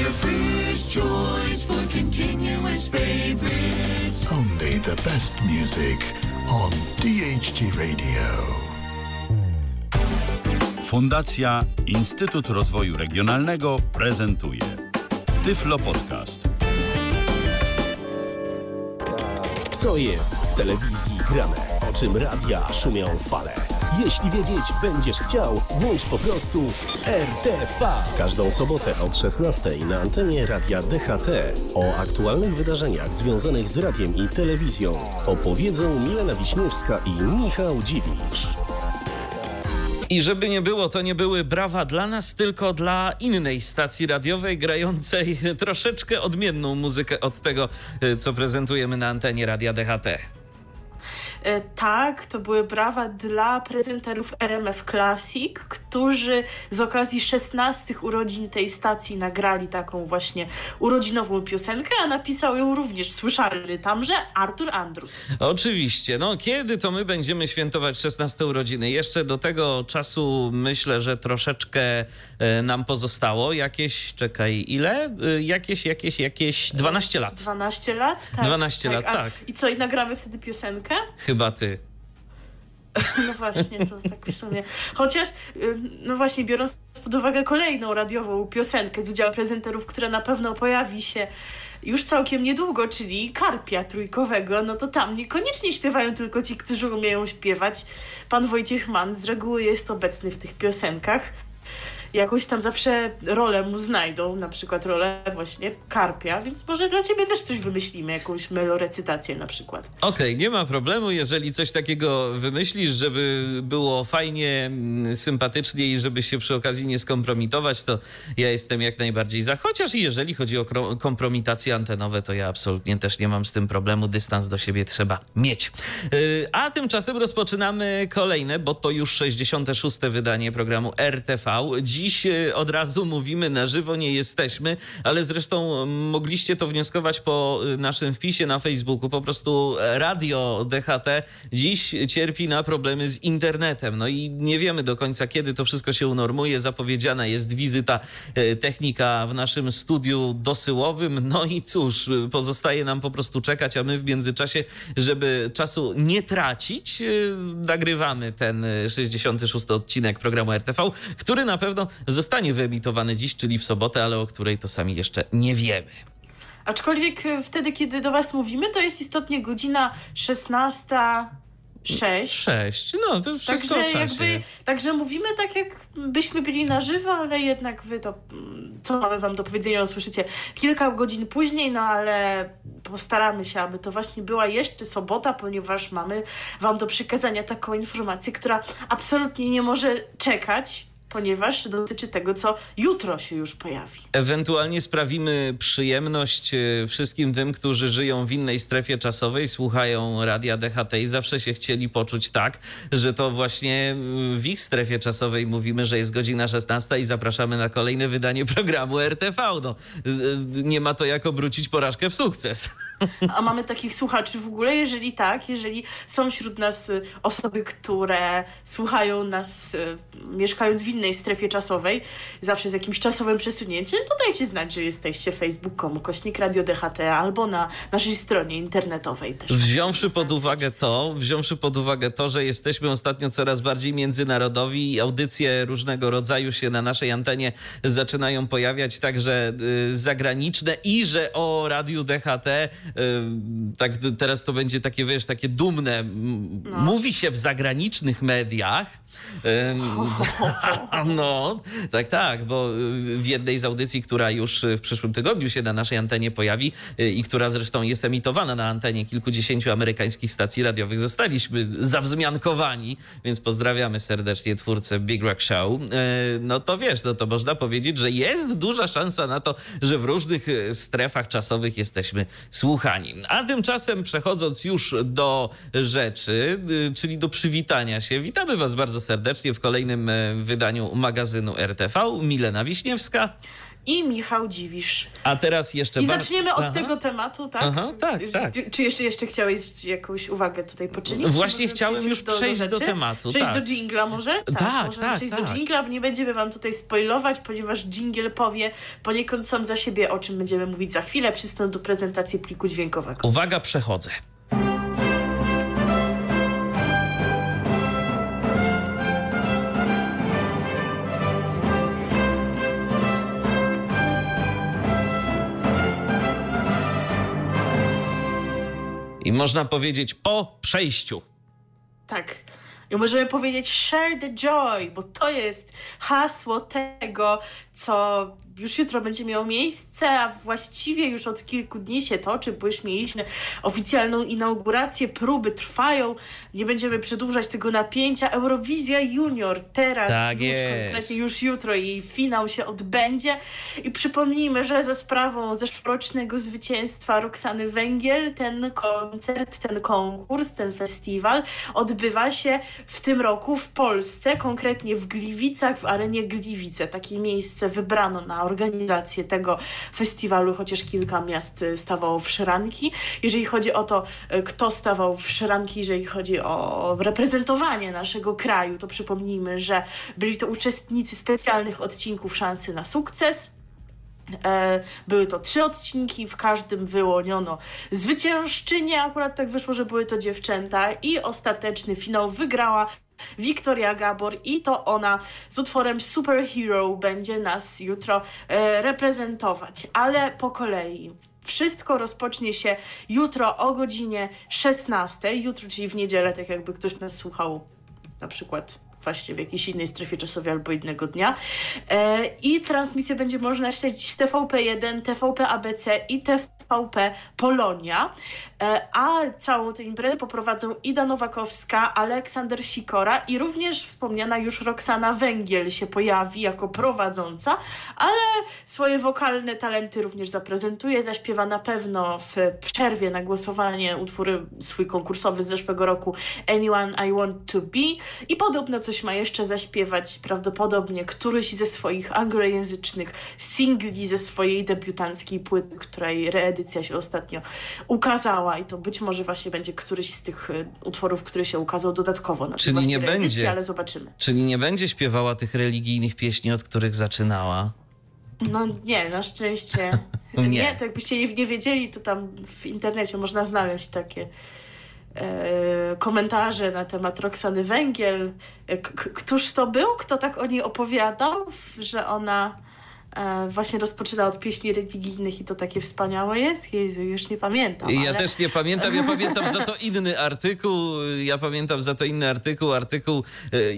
Your first choice for continuous favorites. Only the best music on DHT Radio. Fundacja Instytut Rozwoju Regionalnego prezentuje Tyflo Podcast. Co jest w telewizji grane? O czym radia szumią fale? Jeśli wiedzieć będziesz chciał, włącz po prostu RTV. W każdą sobotę od 16 na antenie radia DHT o aktualnych wydarzeniach związanych z radiem i telewizją opowiedzą Milena Wiśniewska i Michał Dziwisz. I żeby nie było, to nie były brawa dla nas, tylko dla innej stacji radiowej grającej troszeczkę odmienną muzykę od tego, y, co prezentujemy na antenie Radia DHT. E, tak, to były brawa dla prezenterów RMF Classic, którzy z okazji 16 urodzin tej stacji nagrali taką właśnie urodzinową piosenkę, a napisał ją również słyszalny tamże Artur Andrus. Oczywiście. No, kiedy to my będziemy świętować 16 urodziny? Jeszcze do tego czasu myślę, że troszeczkę e, nam pozostało. Jakieś, czekaj, ile? E, Jakieś, jakieś, jakieś 12 lat. 12 lat? Tak, 12 lat, A- tak. I co, i nagramy wtedy piosenkę? Chyba ty. No właśnie, to tak w sumie. Chociaż, no właśnie, biorąc pod uwagę kolejną radiową piosenkę z udziałem prezenterów, która na pewno pojawi się już całkiem niedługo, czyli Karpia Trójkowego, no to tam niekoniecznie śpiewają tylko ci, którzy umieją śpiewać. Pan Wojciech Mann z reguły jest obecny w tych piosenkach. Jakoś tam zawsze rolę mu znajdą, na przykład rolę właśnie Karpia, więc może dla ciebie też coś wymyślimy, jakąś melorecytację na przykład. Okej, nie ma problemu, jeżeli coś takiego wymyślisz, żeby było fajnie, mm, sympatycznie i żeby się przy okazji nie skompromitować, to ja jestem jak najbardziej za. Chociaż jeżeli chodzi o kompromitacje antenowe, to ja absolutnie też nie mam z tym problemu. Dystans do siebie trzeba mieć. Yy, A tymczasem rozpoczynamy kolejne, bo to już 66. wydanie programu RTV. Dziś yy, od razu mówimy na żywo, nie jesteśmy, ale zresztą mogliście to wnioskować po y, naszym wpisie na Facebooku. Po prostu radio DHT dziś cierpi na problemy z internetem. No i nie wiemy do końca, kiedy to wszystko się unormuje. Zapowiedziana jest wizyta technika w naszym studiu dosyłowym. No i cóż, pozostaje nam po prostu czekać, a my w międzyczasie, żeby czasu nie tracić, nagrywamy ten y, 66 odcinek programu RTV, który na pewno zostanie wyemitowany dziś, czyli w sobotę, ale o której to sami jeszcze nie wiemy. Aczkolwiek e, wtedy, kiedy do Was mówimy, to jest istotnie godzina 16.06. Sześć. No, to wszystko Także jakby, także mówimy tak, jakbyśmy byli na żywo, ale jednak wy to, co mamy wam do powiedzenia, usłyszycie kilka godzin później, no ale postaramy się, aby to właśnie była jeszcze sobota, ponieważ mamy wam do przekazania taką informację, która absolutnie nie może czekać, ponieważ dotyczy tego, co jutro się już pojawi. Ewentualnie sprawimy przyjemność e, wszystkim tym, którzy żyją w innej strefie czasowej, słuchają radia DHT i zawsze się chcieli poczuć tak, że to właśnie w ich strefie czasowej mówimy, że jest godzina 16 i zapraszamy na kolejne wydanie programu RTV. No, nie ma to jak obrócić porażkę w sukces. A mamy takich słuchaczy w ogóle? Jeżeli tak, jeżeli są wśród nas y, osoby, które słuchają nas mieszkając w innej strefie czasowej, zawsze z jakimś czasowym przesunięciem, to dajcie znać, że jesteście facebook.com, kośnik Radio DHT albo na naszej stronie internetowej też. Wziąwszy pod uwagę to, wziąwszy pod uwagę to, że jesteśmy ostatnio coraz bardziej międzynarodowi i audycje różnego rodzaju się na naszej antenie zaczynają pojawiać także y, zagraniczne i że o Radiu DHT y, tak teraz to będzie takie, wiesz, takie dumne. M- Mówi się w zagranicznych mediach. No, tak, tak, bo y, w jednej z audycji, która już y, w przyszłym tygodniu się na naszej antenie pojawi y, i która zresztą jest emitowana na antenie kilkudziesięciu amerykańskich stacji radiowych, zostaliśmy zawzmiankowani, więc pozdrawiamy serdecznie twórcę Big Rock Show. No to wiesz, no to można powiedzieć, że jest duża szansa na to, że w różnych strefach czasowych jesteśmy słuchani. A tymczasem przechodząc już do rzeczy, czyli do przywitania się, witamy Was bardzo serdecznie w kolejnym e, wydaniu magazynu RTV. Milena Wiśniewska. i Michał Dziwisz. A teraz jeszcze... I zaczniemy od Aha. tego tematu, tak? Aha, tak, tak. Czy, jeszcze, jeszcze chciałeś jakąś uwagę tutaj poczynić? Czy Właśnie chciałem już przejść do rzeczy? tematu, Przejść tak. do dżingla może? Tak, Tak, możemy tak, przejść tak. do dżingla, bo nie będziemy wam tutaj spoilować, ponieważ dżingiel powie poniekąd sam za siebie, o czym będziemy mówić za chwilę. Przystąp do prezentacji pliku dźwiękowego. Uwaga, przechodzę. I można powiedzieć po przejściu. Tak. I możemy powiedzieć share the joy, bo to jest hasło tego, co już jutro będzie miało miejsce, a właściwie już od kilku dni się toczy, bo już mieliśmy oficjalną inaugurację, próby trwają, nie będziemy przedłużać tego napięcia. Eurowizja Junior teraz, Tak już jest. konkretnie już jutro jej finał się odbędzie i przypomnijmy, że za sprawą zeszłorocznego zwycięstwa Roxany Węgiel ten koncert, ten konkurs, ten festiwal odbywa się w tym roku w Polsce, konkretnie w Gliwicach, w arenie Gliwice. Takie miejsce wybrano na organizację tego festiwalu, chociaż kilka miast y, stawało w szranki. Jeżeli chodzi o to, y, kto stawał w szranki, jeżeli chodzi o reprezentowanie naszego kraju, to przypomnijmy, że byli to uczestnicy specjalnych odcinków Szansy na sukces. E, Były to trzy odcinki, w każdym wyłoniono zwyciężczynię, akurat tak wyszło, że były to dziewczęta i ostateczny finał wygrała Wiktoria Gabor i to ona z utworem Superhero będzie nas jutro e, reprezentować, ale po kolei. Wszystko rozpocznie się jutro o godzinie 16, jutro, czyli w niedzielę, tak jakby ktoś nas słuchał na przykład właśnie w jakiejś innej strefie czasowej albo innego dnia. E, I transmisję będzie można śledzić w TVP1, TVP ABC i TVP Polonia. E, a całą tę imprezę poprowadzą Ida Nowakowska, Aleksander Sikora i również wspomniana już Roxana Węgiel się pojawi jako prowadząca, ale swoje wokalne talenty również zaprezentuje. Zaśpiewa na pewno w przerwie na głosowanie utwór swój konkursowy z zeszłego roku Anyone I Want To Be i podobno coś ma jeszcze zaśpiewać prawdopodobnie któryś ze swoich anglojęzycznych singli ze swojej debiutanckiej płyty, której reedycja się ostatnio ukazała i to być może właśnie będzie któryś z tych e, utworów, który się ukazał dodatkowo na Czyli nie reedycji, będzie. ale zobaczymy. Czyli nie będzie śpiewała tych religijnych pieśni, od których zaczynała. No nie, na szczęście Nie. nie. To jakbyście nie, nie wiedzieli, to tam w internecie można znaleźć takie komentarze na temat Roxany Węgiel. E, k- któż to był? Kto tak o niej opowiadał? Że ona e, właśnie rozpoczyna od pieśni religijnych i to takie wspaniałe jest? Jezu, już nie pamiętam. Ja ale... też nie pamiętam, ja pamiętam za to inny artykuł, ja pamiętam za to inny artykuł, artykuł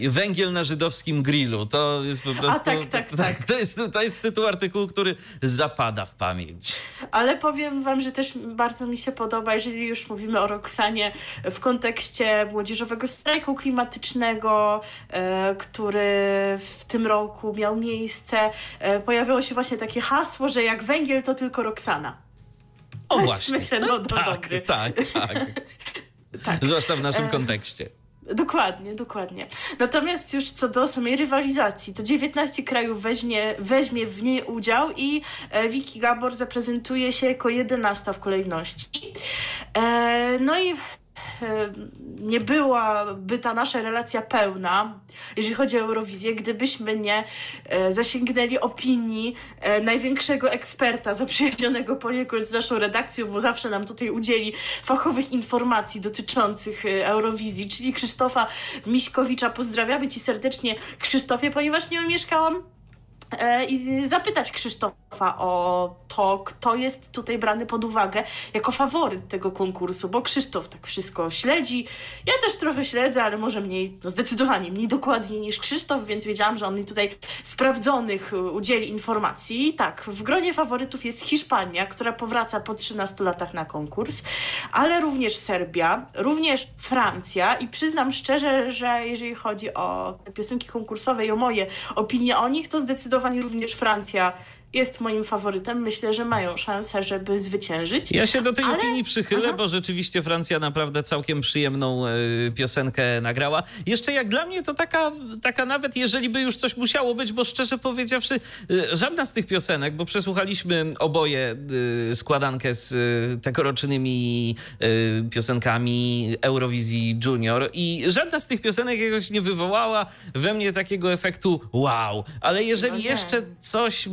e, Węgiel na żydowskim grillu. To jest po prostu... tak, tak, tak. To jest, to jest tytuł artykułu, który zapada w pamięć. Ale powiem wam, że też bardzo mi się podoba, jeżeli już mówimy o Roxanie w kontekście młodzieżowego strajku klimatycznego, e, który w tym roku miał miejsce. E, pojawiło się właśnie takie hasło, że jak węgiel to tylko Roxana. O To jest, właśnie. myślę, no, no tak, dobry. tak, tak, Tak. Zwłaszcza w naszym E, kontekście. Dokładnie, dokładnie. Natomiast już co do samej rywalizacji, to 19 krajów weźmie, weźmie w niej udział i e, Wiki Gabor zaprezentuje się jako 11 w kolejności. E, no i nie byłaby ta nasza relacja pełna, jeżeli chodzi o Eurowizję, gdybyśmy nie e, zasięgnęli opinii e, największego eksperta zaprzyjaźnionego poniekąd z naszą redakcją, bo zawsze nam tutaj udzieli fachowych informacji dotyczących e, Eurowizji, czyli Krzysztofa Miśkowicza. Pozdrawiamy Ci serdecznie, Krzysztofie, ponieważ nie umieszkałam e, i zapytać Krzysztofa o to, kto jest tutaj brany pod uwagę jako faworyt tego konkursu, bo Krzysztof tak wszystko śledzi. Ja też trochę śledzę, ale może mniej, no zdecydowanie mniej dokładnie niż Krzysztof, więc wiedziałam, że on mi tutaj sprawdzonych e, udzieli informacji. Tak, w gronie faworytów jest Hiszpania, która powraca po 13 latach na konkurs, ale również Serbia, również Francja i przyznam szczerze, że jeżeli chodzi o piosenki konkursowe i o moje opinie o nich, to zdecydowanie również Francja jest moim faworytem. Myślę, że mają szansę, żeby zwyciężyć. Ja się do tej Ale- opinii przychylę, Aha. bo rzeczywiście Francja naprawdę całkiem przyjemną e, piosenkę nagrała. Jeszcze jak dla mnie to taka, taka nawet, jeżeli by już coś musiało być, bo szczerze powiedziawszy, e, żadna z tych piosenek, bo przesłuchaliśmy oboje e, składankę z e, tegorocznymi piosenkami Eurowizji Junior i żadna z tych piosenek jakoś nie wywołała we mnie takiego efektu wow. Ale jeżeli No jeszcze coś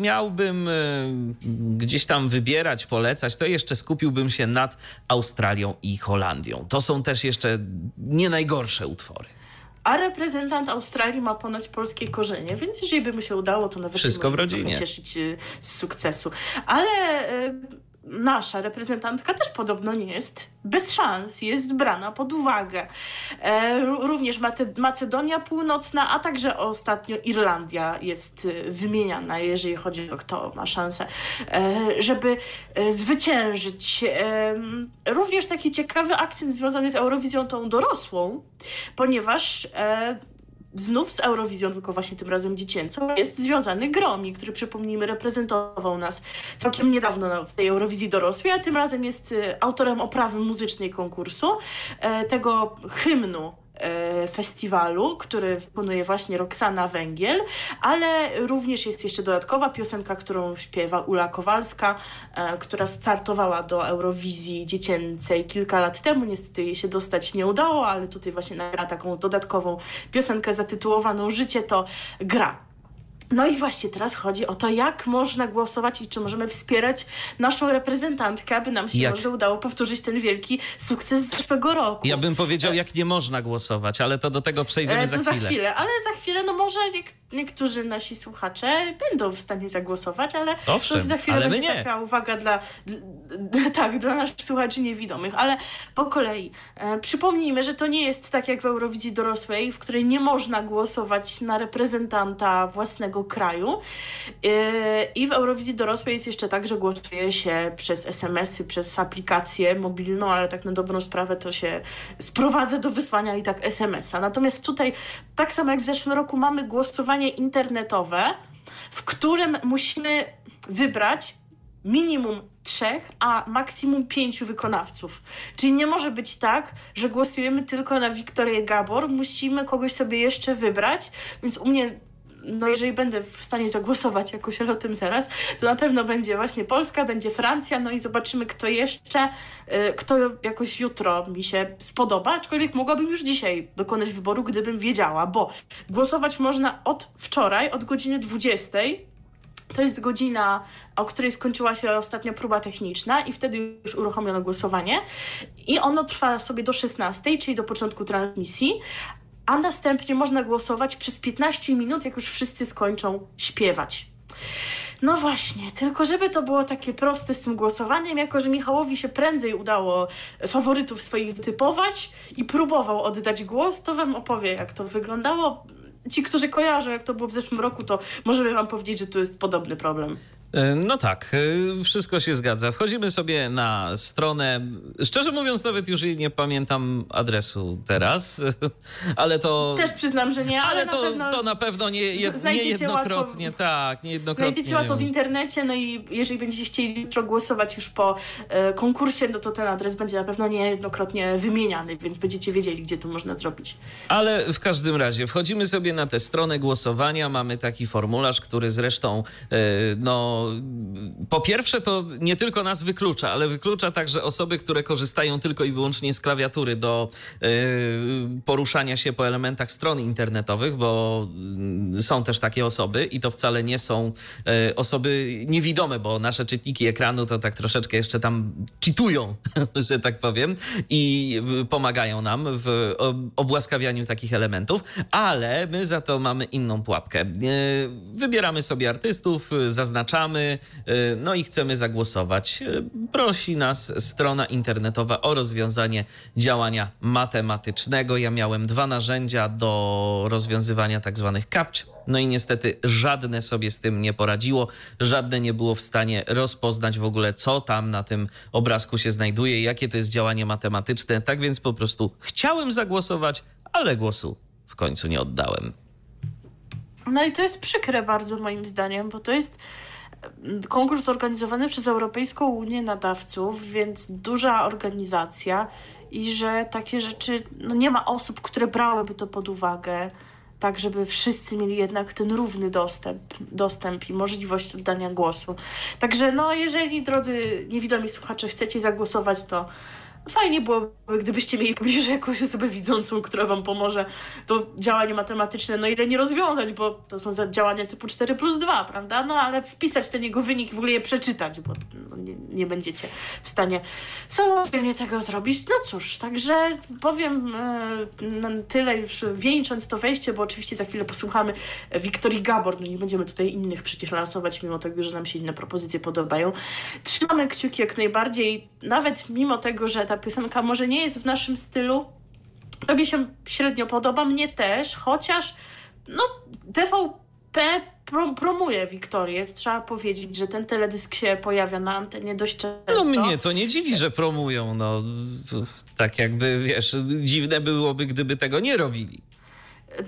miałbym e, gdzieś tam wybierać, polecać, to jeszcze skupiłbym się nad Australią i Holandią. To są też jeszcze nie najgorsze utwory. A reprezentant Australii ma ponoć polskie korzenie, więc jeżeli by mu się udało, to nawet Wszystko w rodzinie. cieszyć y, z sukcesu. Ale y, nasza reprezentantka też podobno nie jest bez szans, jest brana pod uwagę. E, ró- również Macedonia Północna, a także ostatnio Irlandia jest y, wymieniana, jeżeli chodzi o kto ma szansę, e, żeby e, zwyciężyć. E, również taki ciekawy akcent związany z Eurowizją tą dorosłą, ponieważ e, znów z Eurowizją, tylko właśnie tym razem dziecięcą, jest związany Gromi, który przypomnijmy reprezentował nas całkiem niedawno w tej Eurowizji dorosłej, a tym razem jest e, autorem oprawy muzycznej konkursu, e, tego hymnu festiwalu, który wykonuje właśnie Roxana Węgiel, ale również jest jeszcze dodatkowa piosenka, którą śpiewa Ula Kowalska, e, która startowała do Eurowizji dziecięcej kilka lat temu. Niestety jej się dostać nie udało, ale tutaj właśnie nagra taką dodatkową piosenkę zatytułowaną Życie to gra. No i właśnie teraz chodzi o to, jak można głosować i czy możemy wspierać naszą reprezentantkę, aby nam się Jak? może udało powtórzyć ten wielki sukces z zeszłego roku. Ja bym powiedział, jak nie można głosować, ale to do tego przejdziemy E, za to chwilę. ale za chwilę, no może niek- niektórzy nasi słuchacze będą w stanie zagłosować, ale Owszem, za chwilę ale będzie nie. taka uwaga dla, tak, dla naszych słuchaczy niewidomych, ale po kolei. E, przypomnijmy, że to nie jest tak jak w Eurowizji dorosłej, w której nie można głosować na reprezentanta własnego kraju. E, I w Eurowizji dorosłej jest jeszcze tak, że głosuje się przez SMS-y, przez aplikację mobilną, ale tak na dobrą sprawę to się sprowadza do wysłania i tak SMS-a. Natomiast tutaj, tak samo jak w zeszłym roku, mamy głosowanie internetowe, w którym musimy wybrać minimum trzech, a maksimum pięciu wykonawców. Czyli nie może być tak, że głosujemy tylko na Wiktorię Gabor, musimy kogoś sobie jeszcze wybrać, więc u mnie no jeżeli będę w stanie zagłosować jakoś, ale o tym zaraz, to na pewno będzie właśnie Polska, będzie Francja, no i zobaczymy kto jeszcze, y, kto jakoś jutro mi się spodoba, aczkolwiek mogłabym już dzisiaj dokonać wyboru, gdybym wiedziała, bo głosować można od wczoraj, od godziny 20. To jest godzina, o której skończyła się ostatnia próba techniczna i wtedy już uruchomiono głosowanie. I ono trwa sobie do 16, czyli do początku transmisji, a następnie można głosować przez 15 minut, jak już wszyscy skończą śpiewać. No właśnie, tylko żeby to było takie proste z tym głosowaniem, jako że Michałowi się prędzej udało faworytów swoich wytypować i próbował oddać głos, to wam opowie, jak to wyglądało. Ci, którzy kojarzą, jak to było w zeszłym roku, to możemy wam powiedzieć, że tu jest podobny problem. E, No tak, e, wszystko się zgadza. Wchodzimy sobie na stronę. Szczerze mówiąc, nawet już nie pamiętam adresu teraz, ale to. Też przyznam, że nie, ale, ale na to, pewno... to na pewno nie, jed, nie znajdziecie jednokrotnie, łatwo- tak, nie jednokrotnie. Znajdziecie łatwo w internecie, no i jeżeli będziecie chcieli jutro głosować już po e, konkursie, no to ten adres będzie na pewno niejednokrotnie wymieniany, więc będziecie wiedzieli, gdzie to można zrobić. Ale w każdym razie wchodzimy sobie na tę stronę głosowania. Mamy taki formularz, który zresztą, e, po pierwsze, to nie tylko nas wyklucza, ale wyklucza także osoby, które korzystają tylko i wyłącznie z klawiatury do e, poruszania się po elementach stron internetowych, bo mm, są też takie osoby i to wcale nie są e, osoby niewidome, bo nasze czytniki ekranu to tak troszeczkę jeszcze tam czytują, że tak powiem, i y, pomagają nam w obłaskawianiu takich elementów, ale my za to mamy inną pułapkę. Wybieramy sobie artystów, y, zaznaczamy, y, no i chcemy zagłosować. E, Prosi nas strona internetowa o rozwiązanie działania matematycznego. Ja miałem dwa narzędzia do rozwiązywania tak zwanych captch. No i niestety żadne sobie z tym nie poradziło, żadne nie było w stanie rozpoznać w ogóle, co tam na tym obrazku się znajduje, jakie to jest działanie matematyczne. Tak więc po prostu chciałem zagłosować, ale głosu w końcu nie oddałem. No i to jest przykre bardzo moim zdaniem, bo to jest konkurs organizowany przez Europejską Unię Nadawców, więc duża organizacja i że takie rzeczy, no nie ma osób, które brałyby to pod uwagę, tak żeby wszyscy mieli jednak ten równy dostęp, dostęp i możliwość oddania głosu. Także no, jeżeli drodzy niewidomi słuchacze chcecie zagłosować, to Fajnie byłoby, gdybyście mieli bliżej jakąś osobę widzącą, która wam pomoże to działanie matematyczne, no ile nie rozwiązać, bo to są działania typu 4 plus 2, prawda? No ale wpisać ten jego wynik, w ogóle je przeczytać, bo no, nie, nie, będziecie w stanie samodzielnie tego zrobić. No cóż, także powiem e, tyle już wieńcząc to wejście, bo oczywiście za chwilę posłuchamy Wiktorii Gabor, no nie będziemy tutaj innych przecież lansować, mimo tego, że nam się inne propozycje podobają. Trzymamy kciuki jak najbardziej, nawet mimo tego, że ta piosenka może nie jest w naszym stylu. Tobie się średnio podoba, mnie też, chociaż no, TVP prom promuje Wiktorię. Trzeba powiedzieć, że ten teledysk się pojawia na antenie dość często. No mnie to nie dziwi, że promują. No, tak jakby, wiesz, dziwne byłoby, gdyby tego nie robili.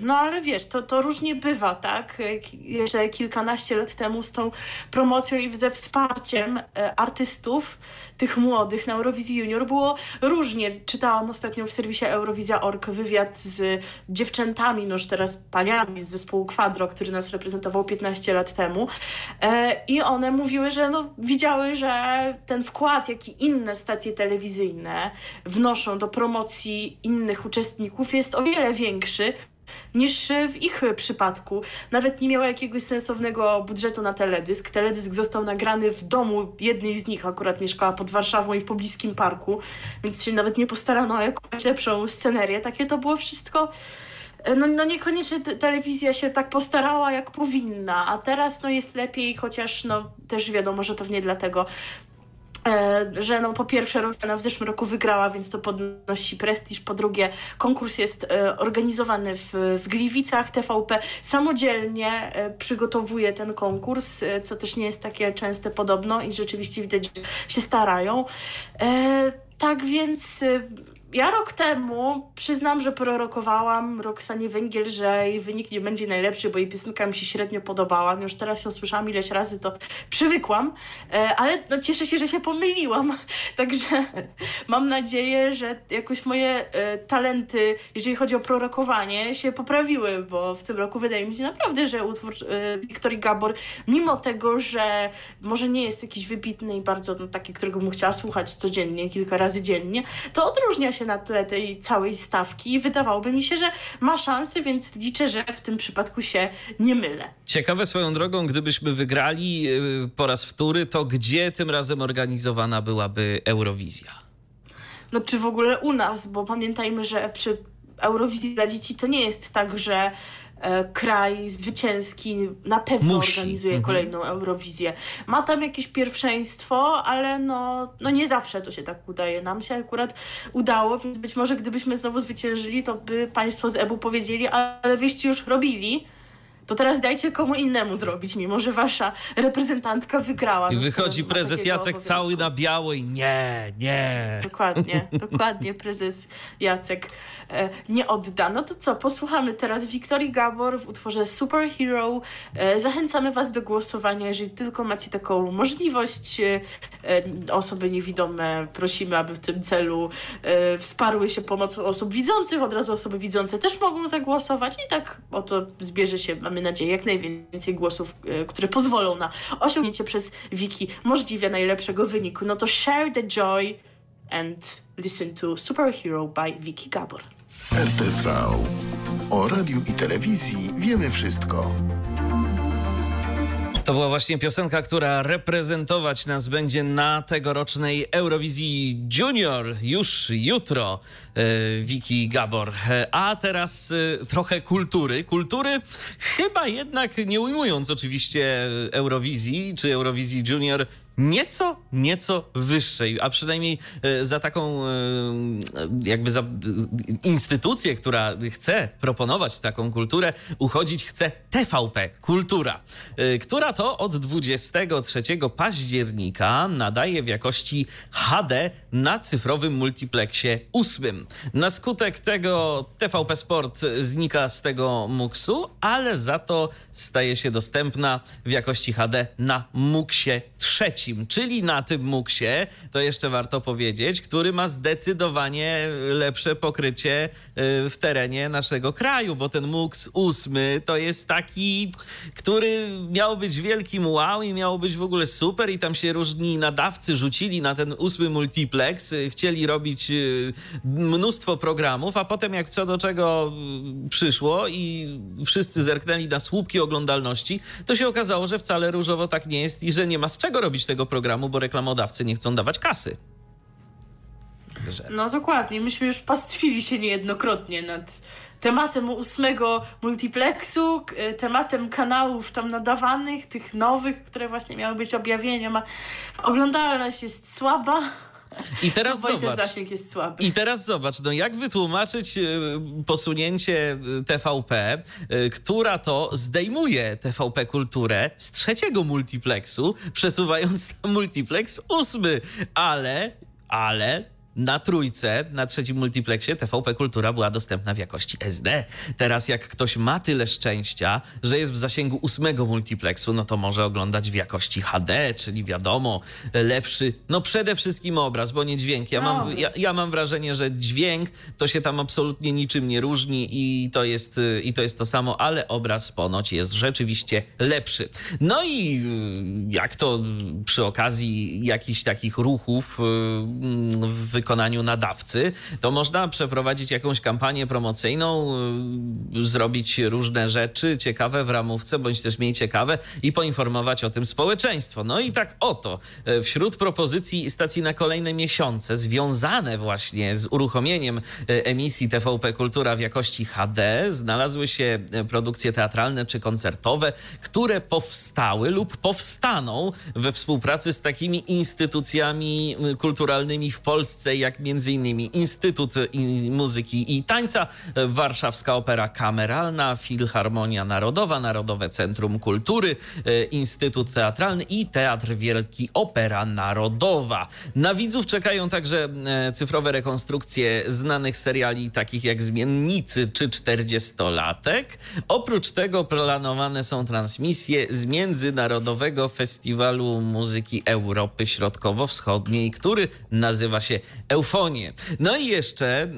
No ale wiesz, to, to różnie bywa, tak? Jeszcze kilkanaście lat temu z tą promocją i ze wsparciem e, artystów, tych młodych na Eurowizji Junior było różnie. Czytałam ostatnio w serwisie Eurowizja.org wywiad z dziewczętami, no już teraz paniami z zespołu Quadro, który nas reprezentował 15 lat temu. E, I one mówiły, że no, widziały, że ten wkład, jak i inne stacje telewizyjne wnoszą do promocji innych uczestników jest o wiele większy niż w ich przypadku. Nawet nie miała jakiegoś sensownego budżetu na teledysk. Teledysk został nagrany w domu jednej z nich, akurat mieszkała pod Warszawą i w pobliskim parku, więc się nawet nie postarano o jakąś lepszą scenerię. Takie to było wszystko no, no niekoniecznie te, telewizja się tak postarała, jak powinna, a teraz no jest lepiej, chociaż no też wiadomo, że pewnie dlatego że no po pierwsze Roxana w zeszłym roku wygrała, więc to podnosi prestiż, po drugie konkurs jest e, organizowany w, w Gliwicach, TVP samodzielnie e, przygotowuje ten konkurs, co też nie jest takie częste podobno i rzeczywiście widać, że się starają. Tak więc ja rok temu przyznam, że prorokowałam Roxanie Węgiel, że jej wynik nie będzie najlepszy, bo jej piosenka mi się średnio podobała. Już teraz ją słyszałam ileś razy, to przywykłam, e, ale no, cieszę się, że się pomyliłam. Także mam nadzieję, że jakoś moje e, talenty, jeżeli chodzi o prorokowanie, się poprawiły, bo w tym roku wydaje mi się naprawdę, że utwór e, Wiktorii Gabor, mimo tego, że może nie jest jakiś wybitny i bardzo no, taki, którego bym chciała słuchać codziennie, kilka razy dziennie, to odróżnia się się na tle tej całej stawki i wydawałoby mi się, że ma szansę, więc liczę, że w tym przypadku się nie mylę. Ciekawe swoją drogą, gdybyśmy wygrali y, po raz wtóry, to gdzie tym razem organizowana byłaby Eurowizja? No czy w ogóle u nas, bo pamiętajmy, że przy Eurowizji dla dzieci to nie jest tak, że kraj zwycięski na pewno Musi. organizuje mhm. kolejną Eurowizję. Ma tam jakieś pierwszeństwo, ale no, no nie zawsze to się tak udaje. Nam się akurat udało, więc być może gdybyśmy znowu zwyciężyli, to by państwo z EBU powiedzieli, ale wyście już robili to teraz dajcie komu innemu zrobić, mimo że wasza reprezentantka wygrała. I wychodzi prezes Jacek obowiązku. cały na biało i nie, nie. Dokładnie, dokładnie prezes Jacek e, nie odda. No to co, posłuchamy teraz Wiktorii Gabor w utworze Superhero. E, zachęcamy was do głosowania, jeżeli tylko macie taką możliwość. E, osoby niewidome prosimy, aby w tym celu e, wsparły się pomocą osób widzących. Od razu osoby widzące też mogą zagłosować i tak oto zbierze się mamy nadzieję, jak najwięcej głosów, e, które pozwolą na osiągnięcie przez Wiki możliwie najlepszego wyniku. No to share the joy and listen to Superhero by Wiki Gabor. RTV. O radiu i telewizji wiemy wszystko. To była właśnie piosenka, która reprezentować nas będzie na tegorocznej Eurowizji Junior już jutro. Wiki e, Gabor. E, a teraz e, trochę kultury. Kultury chyba jednak nie ujmując oczywiście Eurowizji czy Eurowizji Junior nieco, nieco wyższej, a przynajmniej e, za taką e, jakby za instytucję, która chce proponować taką kulturę, uchodzić chce TVP Kultura, e, która to od 23 października nadaje w jakości HD na cyfrowym multiplexie ósmym. Na skutek tego TVP Sport znika z tego muksu, ale za to staje się dostępna w jakości HD na muksie trzecim, czyli na tym muksie, to jeszcze warto powiedzieć, który ma zdecydowanie lepsze pokrycie y, w terenie naszego kraju, bo ten muks ósmy to jest taki, który miał być wielkim wow i miał być w ogóle super i tam się różni nadawcy rzucili na ten ósmy multiplex, y, chcieli robić y, mnóstwo programów, a potem jak co do czego przyszło i wszyscy zerknęli na słupki oglądalności, to się okazało, że wcale różowo tak nie jest i że nie ma z czego robić tego programu, bo reklamodawcy nie chcą dawać kasy. Że... No dokładnie, myśmy już pastwili się niejednokrotnie nad tematem ósmego multiplexu, tematem kanałów tam nadawanych, tych nowych, które właśnie miały być objawieniem, a oglądalność jest słaba. I teraz no, zobacz. zasięg jest słaby. I teraz zobacz, no jak wytłumaczyć e, posunięcie e, TVP, e, która to zdejmuje TVP kulturę z trzeciego multiplexu, przesuwając na multiplex ósmy, ale, ale na trójce, na trzecim multiplexie TVP Kultura była dostępna w jakości SD. Teraz jak ktoś ma tyle szczęścia, że jest w zasięgu ósmego multiplexu, no to może oglądać w jakości HD, czyli wiadomo, lepszy, no przede wszystkim obraz, bo nie dźwięk. Ja, mam, ja, ja mam wrażenie, że dźwięk to się tam absolutnie niczym nie różni i to jest, i to, jest to samo, ale obraz ponoć jest rzeczywiście lepszy. No i y, jak to przy okazji jakichś takich ruchów y, w wykonaniu nadawcy, to można przeprowadzić jakąś kampanię promocyjną, y, zrobić różne rzeczy ciekawe w ramówce, bądź też mniej ciekawe i poinformować o tym społeczeństwo. No i tak oto, y, wśród propozycji stacji na kolejne miesiące, związane właśnie z uruchomieniem y, emisji TVP Kultura w jakości HD, znalazły się produkcje teatralne czy koncertowe, które powstały lub powstaną we współpracy z takimi instytucjami kulturalnymi w Polsce, jak m.in. Instytut Muzyki i Tańca, Warszawska Opera Kameralna, Filharmonia Narodowa, Narodowe Centrum Kultury, Instytut Teatralny i Teatr Wielki Opera Narodowa. Na widzów czekają także e, cyfrowe rekonstrukcje znanych seriali takich jak Zmiennicy czy Czterdziestolatek. Oprócz tego planowane są transmisje z Międzynarodowego Festiwalu Muzyki Europy Środkowo-Wschodniej, który nazywa się eufonię. No i jeszcze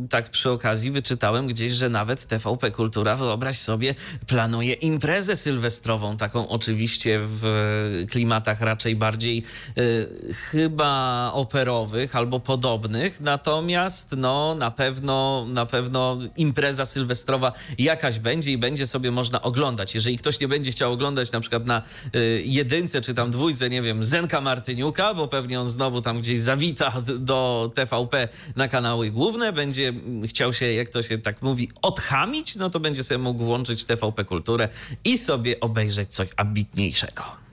yy, tak przy okazji wyczytałem gdzieś, że nawet TVP Kultura, wyobraź sobie, planuje imprezę sylwestrową, taką oczywiście w klimatach raczej bardziej yy, chyba operowych albo podobnych, natomiast no na pewno, na pewno impreza sylwestrowa jakaś będzie i będzie sobie można oglądać. Jeżeli ktoś nie będzie chciał oglądać na przykład na yy, jedynce czy tam dwójce, nie wiem, Zenka Martyniuka, bo pewnie on znowu tam gdzieś zawita do TVP na kanały główne, będzie chciał się, jak to się tak mówi, odchamić, no to będzie sobie mógł włączyć TVP Kulturę i sobie obejrzeć coś ambitniejszego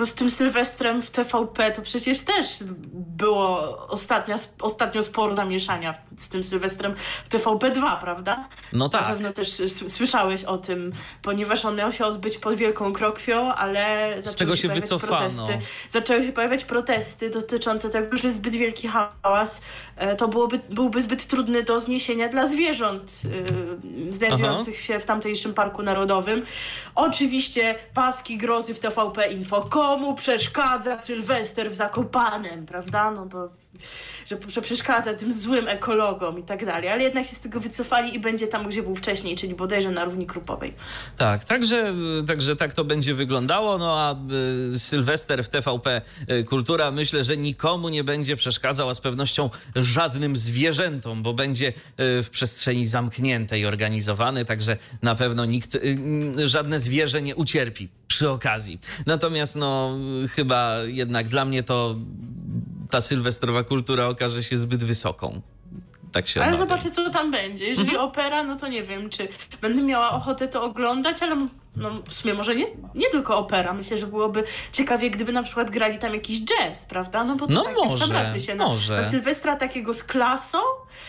no z tym Sylwestrem w TVP to przecież też było ostatnio, ostatnio sporo zamieszania z tym Sylwestrem w TVP2, prawda? No tak. Na pewno też słyszałeś o tym, ponieważ on miał się odbyć pod Wielką Krokwią, ale z się, się wycofano. protesty. Zaczęły się pojawiać protesty dotyczące tego, że zbyt wielki hałas e, to byłoby, byłby zbyt trudny do zniesienia dla zwierząt yy, znajdujących Aha. się w tamtejszym Parku Narodowym. Oczywiście paski grozy w TVP Info komu przeszkadza Sylwester w Zakopanem, prawda? No bo że, że przeszkadza tym złym ekologom i tak dalej, ale jednak się z tego wycofali i będzie tam, gdzie był wcześniej, czyli bodajże na równi krupowej. Tak, także, także tak to będzie wyglądało, no a y, Sylwester w TVP y, Kultura myślę, że nikomu nie będzie przeszkadzał, a z pewnością żadnym zwierzętom, bo będzie y, w przestrzeni zamkniętej organizowany, także na pewno nikt, y, żadne zwierzę nie ucierpi przy okazji. Natomiast no chyba jednak dla mnie to ta sylwestrowa kultura okaże się zbyt wysoką. Tak się Ale zobaczę, co tam będzie. Jeżeli mhm. opera, no to nie wiem, czy będę miała ochotę to oglądać, ale no w sumie może nie, nie tylko opera. Myślę, że byłoby ciekawie, gdyby na przykład grali tam jakiś jazz, prawda? No bo to No tak może, sam raz myślę, na, może. na Sylwestra takiego z klasą,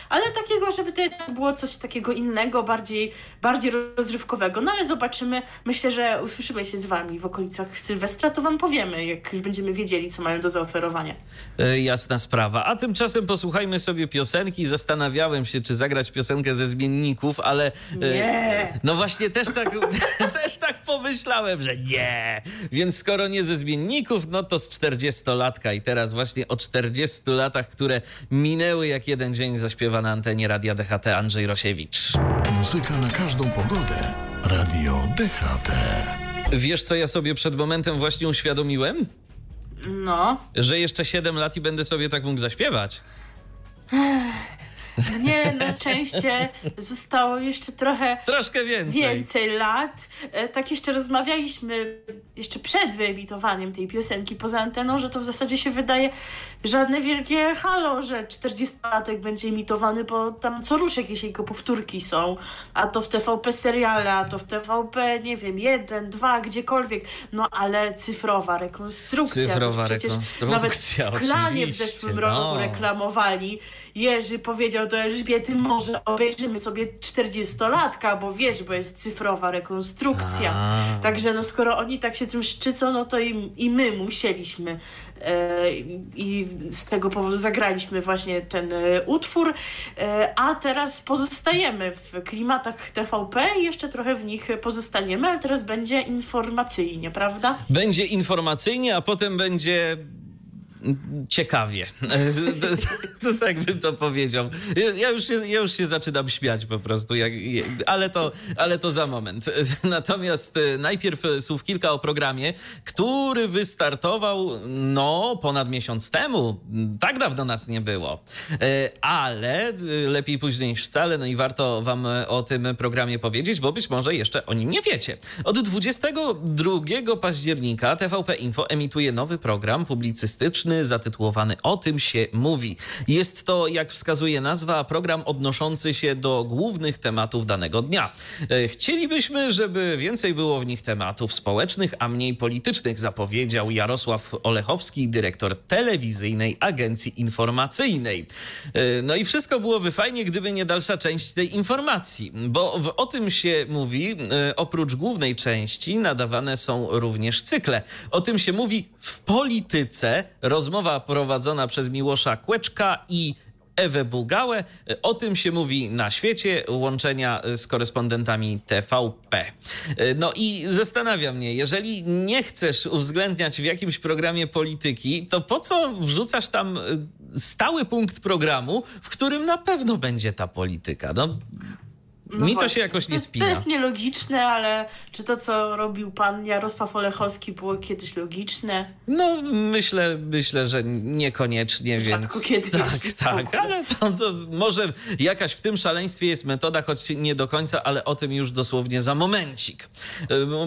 ale takiego, żeby to było coś takiego innego, bardziej, bardziej rozrywkowego. No ale zobaczymy. Myślę, że usłyszymy się z wami w okolicach Sylwestra, to wam powiemy, jak już będziemy wiedzieli, co mają do zaoferowania. E, Jasna sprawa. A tymczasem posłuchajmy sobie piosenki. Zastanawiałem się, czy zagrać piosenkę ze zmienników, ale. e, Nie. No właśnie, też tak, też tak pomyślałem, że nie. Więc skoro nie ze zmienników, no to z 40-latka. I teraz właśnie o 40 latach, które minęły jak jeden dzień, zaśpiewa na antenie Radia DHT Andrzej Rosiewicz. Muzyka na każdą pogodę. Radio DHT. Wiesz, co ja sobie przed momentem właśnie uświadomiłem? No. Że jeszcze 7 lat i będę sobie tak mógł zaśpiewać. Nie, na szczęście zostało jeszcze trochę Troszkę więcej. więcej lat. E, Tak jeszcze rozmawialiśmy jeszcze przed wyemitowaniem tej piosenki poza anteną, że to w zasadzie się wydaje żadne wielkie halo, że 40-latek będzie emitowany, bo tam co rusz jakieś jego powtórki są. A to w TVP seriale, a to w TVP, nie wiem, jeden, dwa, gdziekolwiek. No ale cyfrowa rekonstrukcja. Cyfrowa rekonstrukcja, Nawet w Klanie w oczywiście, zeszłym roku no. reklamowali. Jerzy powiedział do Elżbiety, może obejrzymy sobie 40-latka, bo wiesz, bo jest cyfrowa rekonstrukcja. A. Także no skoro oni tak się tym szczycą, no to i, i my musieliśmy. I z tego powodu zagraliśmy właśnie ten e, utwór. E, a teraz pozostajemy w klimatach TVP i jeszcze trochę w nich pozostaniemy, ale teraz będzie informacyjnie, prawda? Będzie informacyjnie, a potem będzie ciekawie. to, tak bym to powiedział. Ja już, się, ja już się zaczynam śmiać po prostu, jak, ale, to, ale to za moment. Natomiast e, najpierw słów kilka o programie, który wystartował no ponad miesiąc temu. Tak dawno nas nie było. E, Ale e, lepiej później niż wcale, no i warto wam o tym programie powiedzieć, bo być może jeszcze o nim nie wiecie. Od 22 października TVP Info emituje nowy program publicystyczny zatytułowany O tym się mówi. Jest to, jak wskazuje nazwa, program odnoszący się do głównych tematów danego dnia. E, Chcielibyśmy, żeby więcej było w nich tematów społecznych, a mniej politycznych, zapowiedział Jarosław Olechowski, dyrektor telewizyjnej agencji informacyjnej. E, No i wszystko byłoby fajnie, gdyby nie dalsza część tej informacji, bo w, o tym się mówi, e, oprócz głównej części nadawane są również cykle. O tym się mówi w polityce, rozmowa prowadzona przez Miłosza Kłeczka i Ewę Bugałę. O tym się mówi na świecie, łączenia z korespondentami TVP. No i zastanawia mnie, jeżeli nie chcesz uwzględniać w jakimś programie polityki, to po co wrzucasz tam y, stały punkt programu, w którym na pewno będzie ta polityka? No, No mi to właśnie. się jakoś nie jest, spina. To jest nielogiczne, ale czy to, co robił pan Jarosław Olechowski, było kiedyś logiczne? No, myślę, myślę, że niekoniecznie, Rzadko więc kiedy, tak, tak, ale to, to może jakaś w tym szaleństwie jest metoda, choć nie do końca, ale o tym już dosłownie za momencik.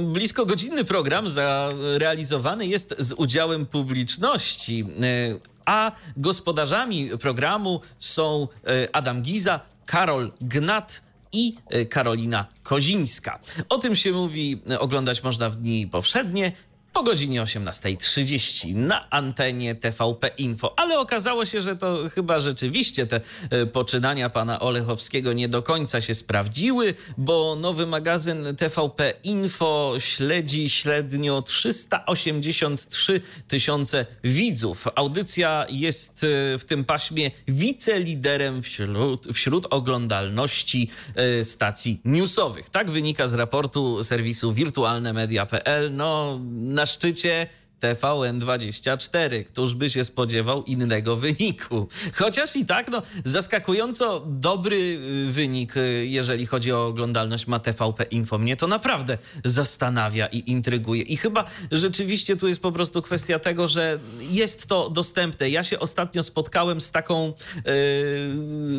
Blisko godzinny program zrealizowany jest z udziałem publiczności, e, a gospodarzami programu są e, Adam Giza, Karol Gnat, i e, Karolina Kozińska. O tym się mówi, e, oglądać można w dni powszednie o godzinie 18.30 na antenie TVP Info. Ale okazało się, że to chyba rzeczywiście te e, poczynania pana Olechowskiego nie do końca się sprawdziły, bo nowy magazyn TVP Info śledzi średnio 383 tysiące widzów. Audycja jest e, w tym paśmie wiceliderem wśród, wśród oglądalności e, stacji newsowych. Tak wynika z raportu serwisu wirtualnemedia.pl. No, na szczycie TVN24. Któż by się spodziewał innego wyniku? Chociaż i tak, no, zaskakująco dobry y, wynik, y, jeżeli chodzi o oglądalność ma TVP Info. Mnie to naprawdę zastanawia i intryguje. I chyba rzeczywiście tu jest po prostu kwestia tego, że jest to dostępne. Ja się ostatnio spotkałem z taką, y,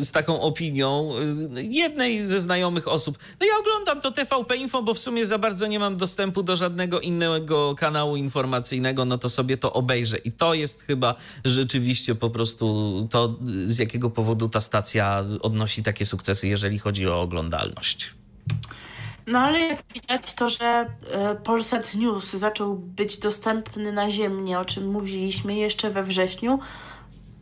z taką opinią y, jednej ze znajomych osób. No ja oglądam to TVP Info, bo w sumie za bardzo nie mam dostępu do żadnego innego kanału informacyjnego, no to sobie to obejrzę. I to jest chyba rzeczywiście po prostu to, z jakiego powodu ta stacja odnosi takie sukcesy, jeżeli chodzi o oglądalność. No ale jak widać to, że e, Polsat News zaczął być dostępny naziemnie, o czym mówiliśmy jeszcze we wrześniu,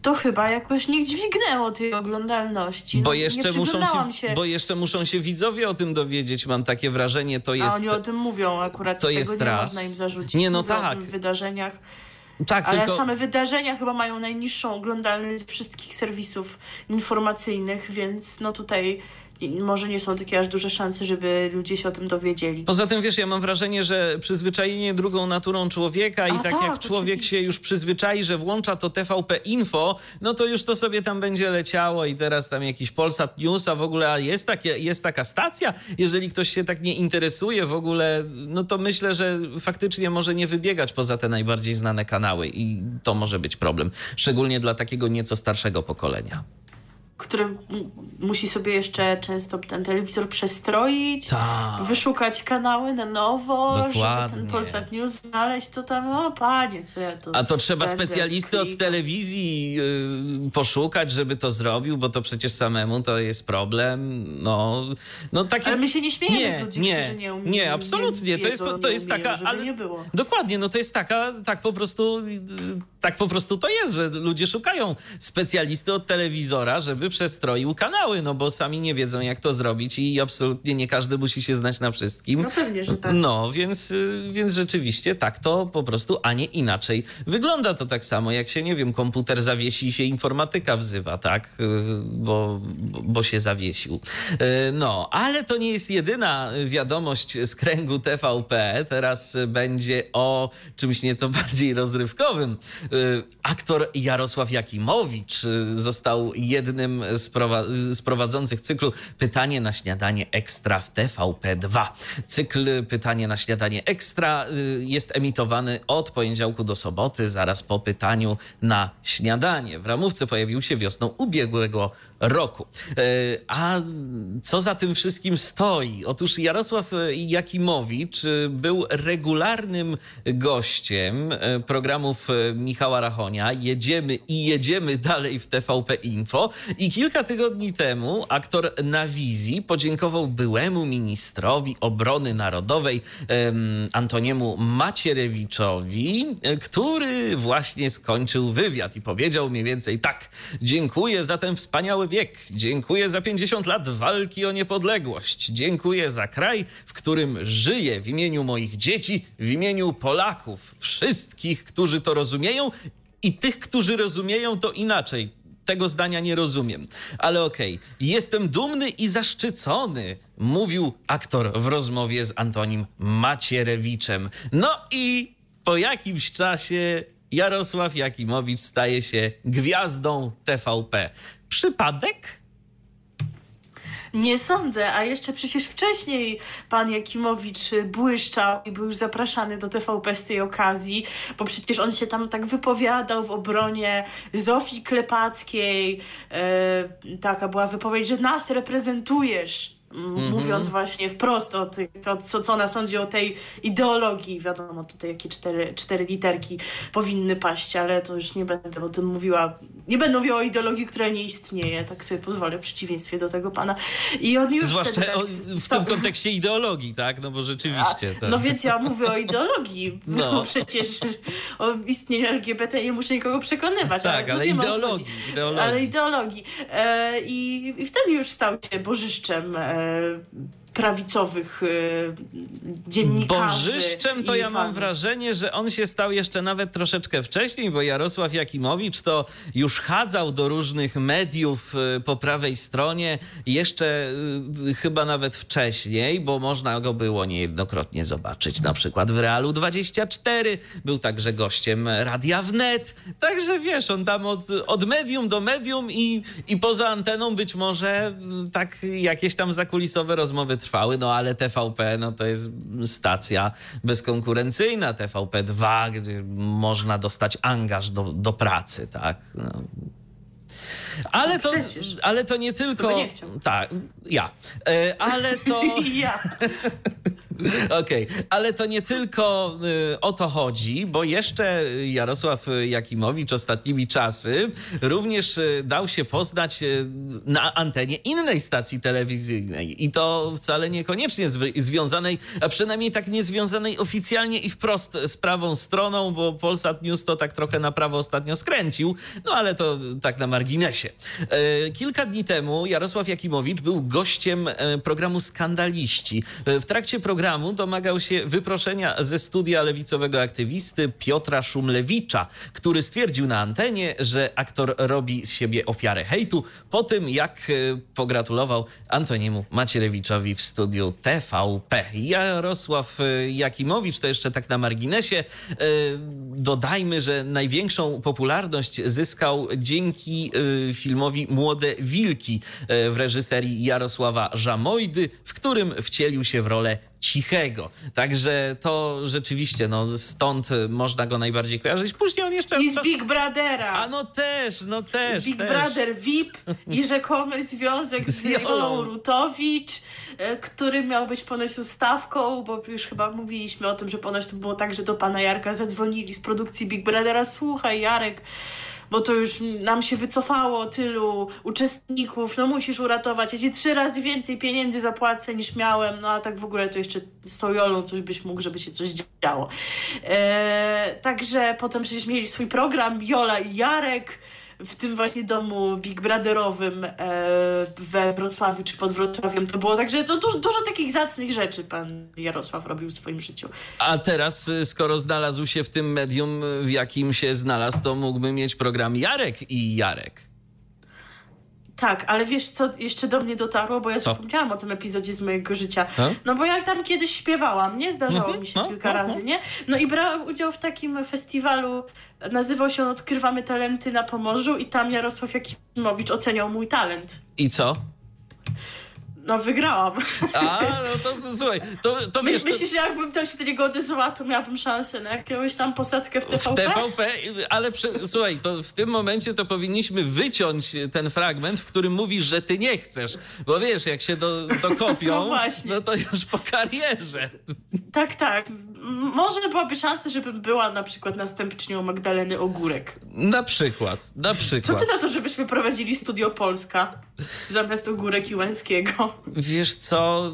to chyba jakoś nie dźwignęło tej oglądalności. Bo No, jeszcze, nie muszą przyglądałam się, bo jeszcze muszą się widzowie o tym dowiedzieć, mam takie wrażenie, to A jest... oni o tym mówią akurat, to tego jest nie raz. można im zarzucić. Nie, no Mówią tak. w wydarzeniach. Tak, Ale tylko... same wydarzenia chyba mają najniższą oglądalność wszystkich serwisów informacyjnych, więc no tutaj może nie są takie aż duże szanse, żeby ludzie się o tym dowiedzieli. Poza tym, wiesz, ja mam wrażenie, że przyzwyczajenie drugą naturą człowieka i A tak, tak, jak człowiek oczywiście. się już przyzwyczai, że włącza to TVP Info, no to już to sobie tam będzie leciało i teraz tam jakiś Polsat News, a w ogóle a jest, takie, jest taka stacja. Jeżeli ktoś się tak nie interesuje w ogóle, no to myślę, że faktycznie może nie wybiegać poza te najbardziej znane kanały i to może być problem. Szczególnie dla takiego nieco starszego pokolenia. Który m- musi sobie jeszcze często ten telewizor przestroić, Tak. wyszukać kanały na nowo, żeby Dokładnie. ten Polsat News znaleźć, to tam, o panie, co ja tu... A to trzeba będę specjalisty od telewizji yy, poszukać, żeby to zrobił, bo to przecież samemu to jest problem. No, no takie... Ale my się nie śmiejemy nie, z ludzi, nie, którzy nie umieją. nie, absolutnie. to jest, wiedzą, to nie jest umieją, taka, żeby ale nie było. dokładnie, no to jest taka, tak po prostu, tak po prostu to jest, że ludzie szukają specjalisty od telewizora, żeby przestroił kanały, no bo sami nie wiedzą, jak to zrobić i absolutnie nie każdy musi się znać na wszystkim. No pewnie, że tak. No, więc, y, więc rzeczywiście tak to po prostu, a nie inaczej. Wygląda to tak samo, jak się, nie wiem, komputer zawiesi i się informatyka wzywa, tak? Y, Bo, bo się zawiesił. Y, No, ale to nie jest jedyna wiadomość z kręgu TVP. Teraz będzie o czymś nieco bardziej rozrywkowym. Aktor Jarosław Jakimowicz został jednym z, prowa- z prowadzących cyklu Pytanie na śniadanie ekstra w TVP2. Cykl Pytanie na śniadanie ekstra y, jest emitowany od poniedziałku do soboty, zaraz po pytaniu na śniadanie. W ramówce pojawił się wiosną ubiegłego roku. E, A co za tym wszystkim stoi? Otóż Jarosław Jakimowicz y, był regularnym gościem e, programów e, Michała Rachonia. Jedziemy i jedziemy dalej w TVP Info. I kilka tygodni temu aktor na wizji podziękował byłemu ministrowi obrony narodowej em, Antoniemu Macierewiczowi, e, który właśnie skończył wywiad i powiedział mniej więcej tak. Dziękuję za ten wspaniały wiek. Dziękuję za 50 lat walki o niepodległość. Dziękuję za kraj, w którym żyję w imieniu moich dzieci, w imieniu Polaków, wszystkich, którzy to rozumieją i tych, którzy rozumieją to inaczej. Tego zdania nie rozumiem. Ale okej, jestem dumny i zaszczycony, mówił aktor w rozmowie z Antonim Macierewiczem. No i po jakimś czasie Jarosław Jakimowicz staje się gwiazdą TVP. Przypadek? Nie sądzę, a jeszcze przecież wcześniej pan Jakimowicz y, błyszczał i był zapraszany do TVP z tej okazji, bo przecież on się tam tak wypowiadał w obronie Zofii Klepackiej. E, taka była wypowiedź, że nas reprezentujesz. M, Mówiąc właśnie wprost o, tych, o co, co ona sądzi o tej ideologii. Wiadomo, tutaj jakie cztery, cztery literki powinny paść, ale to już nie będę o tym mówiła. Nie będę mówiła o ideologii, która nie istnieje, tak sobie pozwolę, w przeciwieństwie do tego pana. I on już Zwłaszcza wtedy tak o, w tym kontekście ideologii, tak? No bo rzeczywiście. tak. No więc ja mówię o ideologii. No. No. przecież o istnieniu LGBT nie muszę nikogo przekonywać. Tak, ale co ideologii, ideologii. Ale ideologii. E, i, I wtedy już stał się bożyszczem e, Um. Prawicowych e, dziennikarzy. Bożyszczem to ja mam fanów. wrażenie, że on się stał jeszcze nawet troszeczkę wcześniej, bo Jarosław Jakimowicz to już chadzał do różnych mediów y, po prawej stronie jeszcze y, chyba nawet wcześniej, bo można go było niejednokrotnie zobaczyć. Na przykład w Realu 24 był także gościem Radia Wnet. Także wiesz, on tam od, od medium do medium i, i poza anteną być może y, tak jakieś tam zakulisowe rozmowy trwały, no ale TVP no to jest stacja bezkonkurencyjna, TVP2, gdzie można dostać angaż do, do pracy, tak. No. Ale, No to, przecież. ale to nie tylko. chciał. Tak, ja. E, Ale to. ja. Okej, ale to nie tylko y, o to chodzi, bo jeszcze Jarosław Jakimowicz ostatnimi czasy również y, dał się poznać y, na antenie innej stacji telewizyjnej i to wcale niekoniecznie związanej, a przynajmniej tak nie związanej oficjalnie i wprost z prawą stroną, bo Polsat News to tak trochę na prawo ostatnio skręcił, no ale to tak na marginesie. Kilka dni temu Jarosław Jakimowicz był gościem programu Skandaliści. W trakcie programu domagał się wyproszenia ze studia lewicowego aktywisty Piotra Szumlewicza, który stwierdził na antenie, że aktor robi z siebie ofiarę hejtu po tym, jak e, pogratulował Antoniemu Macierewiczowi w studiu TVP. Jarosław e, Jakimowicz, to jeszcze tak na marginesie, e, dodajmy, że największą popularność zyskał dzięki filmowi Młode Wilki w reżyserii Jarosława Żamojdy, w którym wcielił się w rolę cichego. Także to rzeczywiście, no stąd można go najbardziej kojarzyć. Później on jeszcze... I z Big Brothera. A no też, no też, Big też. Brother VIP i rzekomy związek z, Z Jolą. Rutowicz, e, który miał być ponoć ustawką, bo już chyba mówiliśmy o tym, że ponoć to było tak, że do pana Jarka zadzwonili z produkcji Big Brothera. Słuchaj, Jarek, bo to już nam się wycofało tylu uczestników, no musisz uratować. Ja ci trzy razy więcej pieniędzy zapłacę niż miałem, no a tak w ogóle to jeszcze z tą Jolą coś byś mógł, żeby się coś działo. E, także potem przecież mieli swój program Jola i Jarek w tym właśnie domu Big Brotherowym e, we Wrocławiu czy pod Wrocławiem to było. Także no, dużo, dużo takich zacnych rzeczy pan Jarosław robił w swoim życiu. A teraz, y, skoro znalazł się w tym medium, w jakim się znalazł, to mógłby mieć program Jarek i Jarek. Tak, ale wiesz co jeszcze do mnie dotarło, bo ja Co? zapomniałam o tym epizodzie z mojego życia. A? No bo jak tam kiedyś śpiewałam, nie? Zdarzało Mhm, mi się no, kilka no, razy, nie? No i brałam udział w takim festiwalu, nazywał się on Odkrywamy Talenty na Pomorzu i tam Jarosław Jakimowicz oceniał mój talent. I co? No wygrałam. A, no to, to słuchaj, to, to My, wiesz... To... myślisz, że jakbym tam się do niego odezwała, to miałabym szansę na jakąś tam posadkę w W TVP? TVP, ale prze, słuchaj, to w tym momencie to powinniśmy wyciąć ten fragment, w którym mówisz, że ty nie chcesz. Bo wiesz, jak się do, dokopią, No właśnie. no to już po karierze. Tak, tak. Może byłaby szansa, żebym była na przykład następczynią Magdaleny Ogórek. Na przykład, na Co przykład. ty na to, żebyśmy prowadzili Studio Polska zamiast Ogórek i Łańskiego? Wiesz co,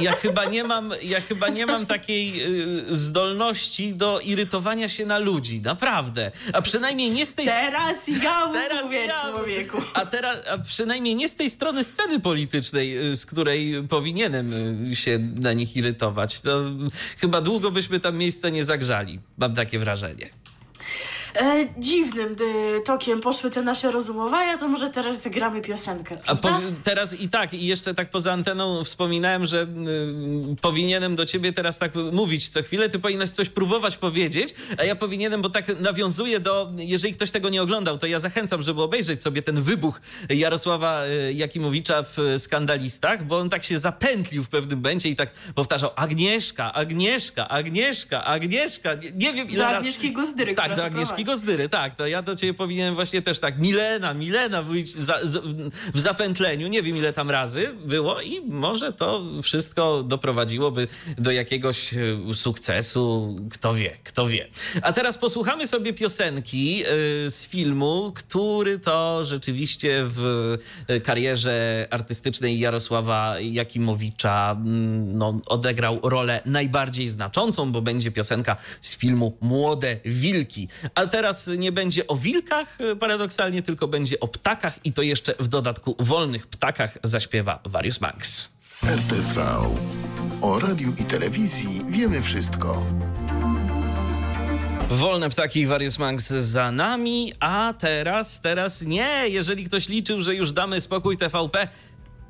ja chyba nie mam, ja chyba nie mam takiej y, zdolności do irytowania się na ludzi, naprawdę. A przynajmniej nie z tej Teraz ja Teraz mówię, ja- człowieku. A teraz, a przynajmniej nie z tej strony sceny politycznej, y, z której powinienem y, się na nich irytować. To chyba długo byśmy tam miejsca nie zagrzali. Mam takie wrażenie. E, dziwnym y, tokiem poszły te nasze rozumowania, to może teraz zagramy piosenkę, A po, teraz i tak, i jeszcze tak poza anteną wspominałem, że y, powinienem do ciebie teraz tak mówić co chwilę. Ty powinnaś coś próbować powiedzieć, a ja powinienem, bo tak nawiązuję do, jeżeli ktoś tego nie oglądał, to ja zachęcam, żeby obejrzeć sobie ten wybuch Jarosława y, Jakimowicza w skandalistach, bo on tak się zapętlił w pewnym momencie i tak powtarzał Agnieszka, Agnieszka, Agnieszka, Agnieszka. Nie, nie wiem ile Do Agnieszki Guzdyry, tak, do Agnieszki prowadzi. Gozdyry, tak. To ja do ciebie powinienem właśnie też tak, Milena, Milena, wyjść za, w zapętleniu, nie wiem ile tam razy było i może to wszystko doprowadziłoby do jakiegoś e, sukcesu, kto wie, kto wie. A teraz posłuchamy sobie piosenki e, z filmu, który to rzeczywiście w e, karierze artystycznej Jarosława Jakimowicza mm, no, odegrał rolę najbardziej znaczącą, bo będzie piosenka z filmu Młode Wilki. A teraz nie będzie o wilkach e, paradoksalnie, tylko będzie o ptakach i to jeszcze w dodatku wolnych ptakach zaśpiewa Various Monks. RTV. O radiu i telewizji wiemy wszystko. Wolne ptaki i Various Monks za nami, a teraz, teraz nie. Jeżeli ktoś liczył, że już damy spokój TVP,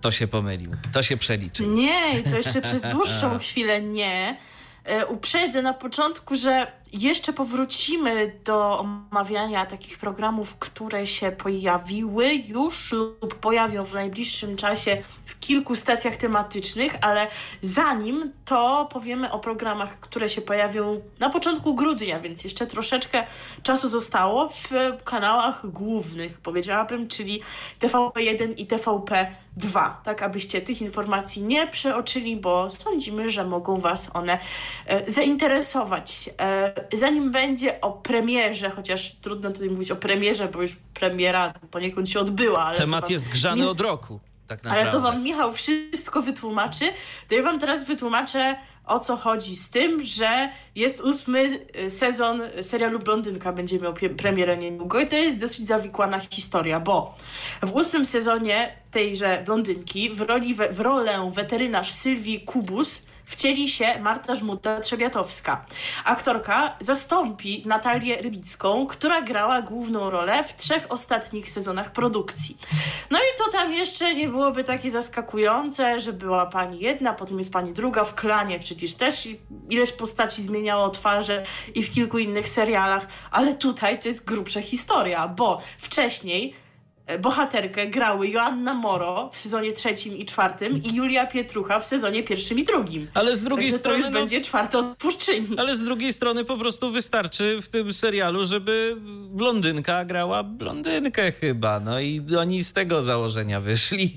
to się pomylił, to się przeliczył. Nie, i to jeszcze przez dłuższą chwilę nie. E, uprzedzę na początku, że jeszcze powrócimy do omawiania takich programów, które się pojawiły już lub pojawią w najbliższym czasie w kilku stacjach tematycznych, ale zanim to powiemy o programach, które się pojawią na początku grudnia, więc jeszcze troszeczkę czasu zostało w kanałach głównych, powiedziałabym, czyli TVP1 i TVP 2, tak abyście tych informacji nie przeoczyli, bo sądzimy, że mogą Was one e, zainteresować. E, zanim będzie o premierze, chociaż trudno tutaj mówić o premierze, bo już premiera poniekąd się odbyła. Ale Temat wam jest grzany nie- od roku, tak naprawdę. ale to wam Michał wszystko wytłumaczy. To ja wam teraz wytłumaczę, o co chodzi z tym, że jest ósmy y, sezon serialu Blondynka, będzie miał premierę niedługo i to jest dosyć zawikłana historia, bo w ósmym sezonie tejże Blondynki w, roli w rolę weterynarz Sylwii Kubus wcieli się Marta Żmuta-Trzebiatowska. Aktorka zastąpi Natalię Rybicką, która grała główną rolę w trzech ostatnich sezonach produkcji. No i to tam jeszcze nie byłoby takie zaskakujące, że była pani jedna, potem jest pani druga, w klanie przecież też ileś postaci zmieniało twarze i w kilku innych serialach, ale tutaj to jest grubsza historia, bo wcześniej bohaterkę grały Joanna Moro w sezonie trzecim i czwartym i Julia Pietrucha w sezonie pierwszym i drugim. Ale z drugiej Także to strony, już no, będzie czwarta odpórczyni. ale z drugiej strony po prostu wystarczy w tym serialu, żeby blondynka grała blondynkę chyba. No i oni z tego założenia wyszli.